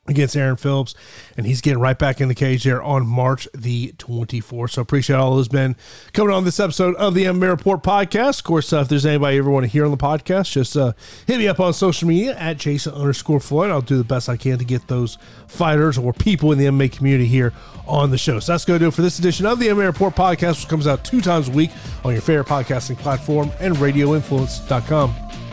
[SPEAKER 5] against Aaron Phillips, and he's getting right back in the cage there on March the 24th. So appreciate all those men coming on this episode of the MMA Report podcast. Of course, uh, if there's anybody you ever want to hear on the podcast, just uh, hit me up on social media at Jason underscore Floyd. I'll do the best I can to get those fighters or people in the MMA community here on the show. So that's going to do it for this edition of the MMA Report podcast, which comes out two times a week on your favorite podcasting platform and radioinfluence.com.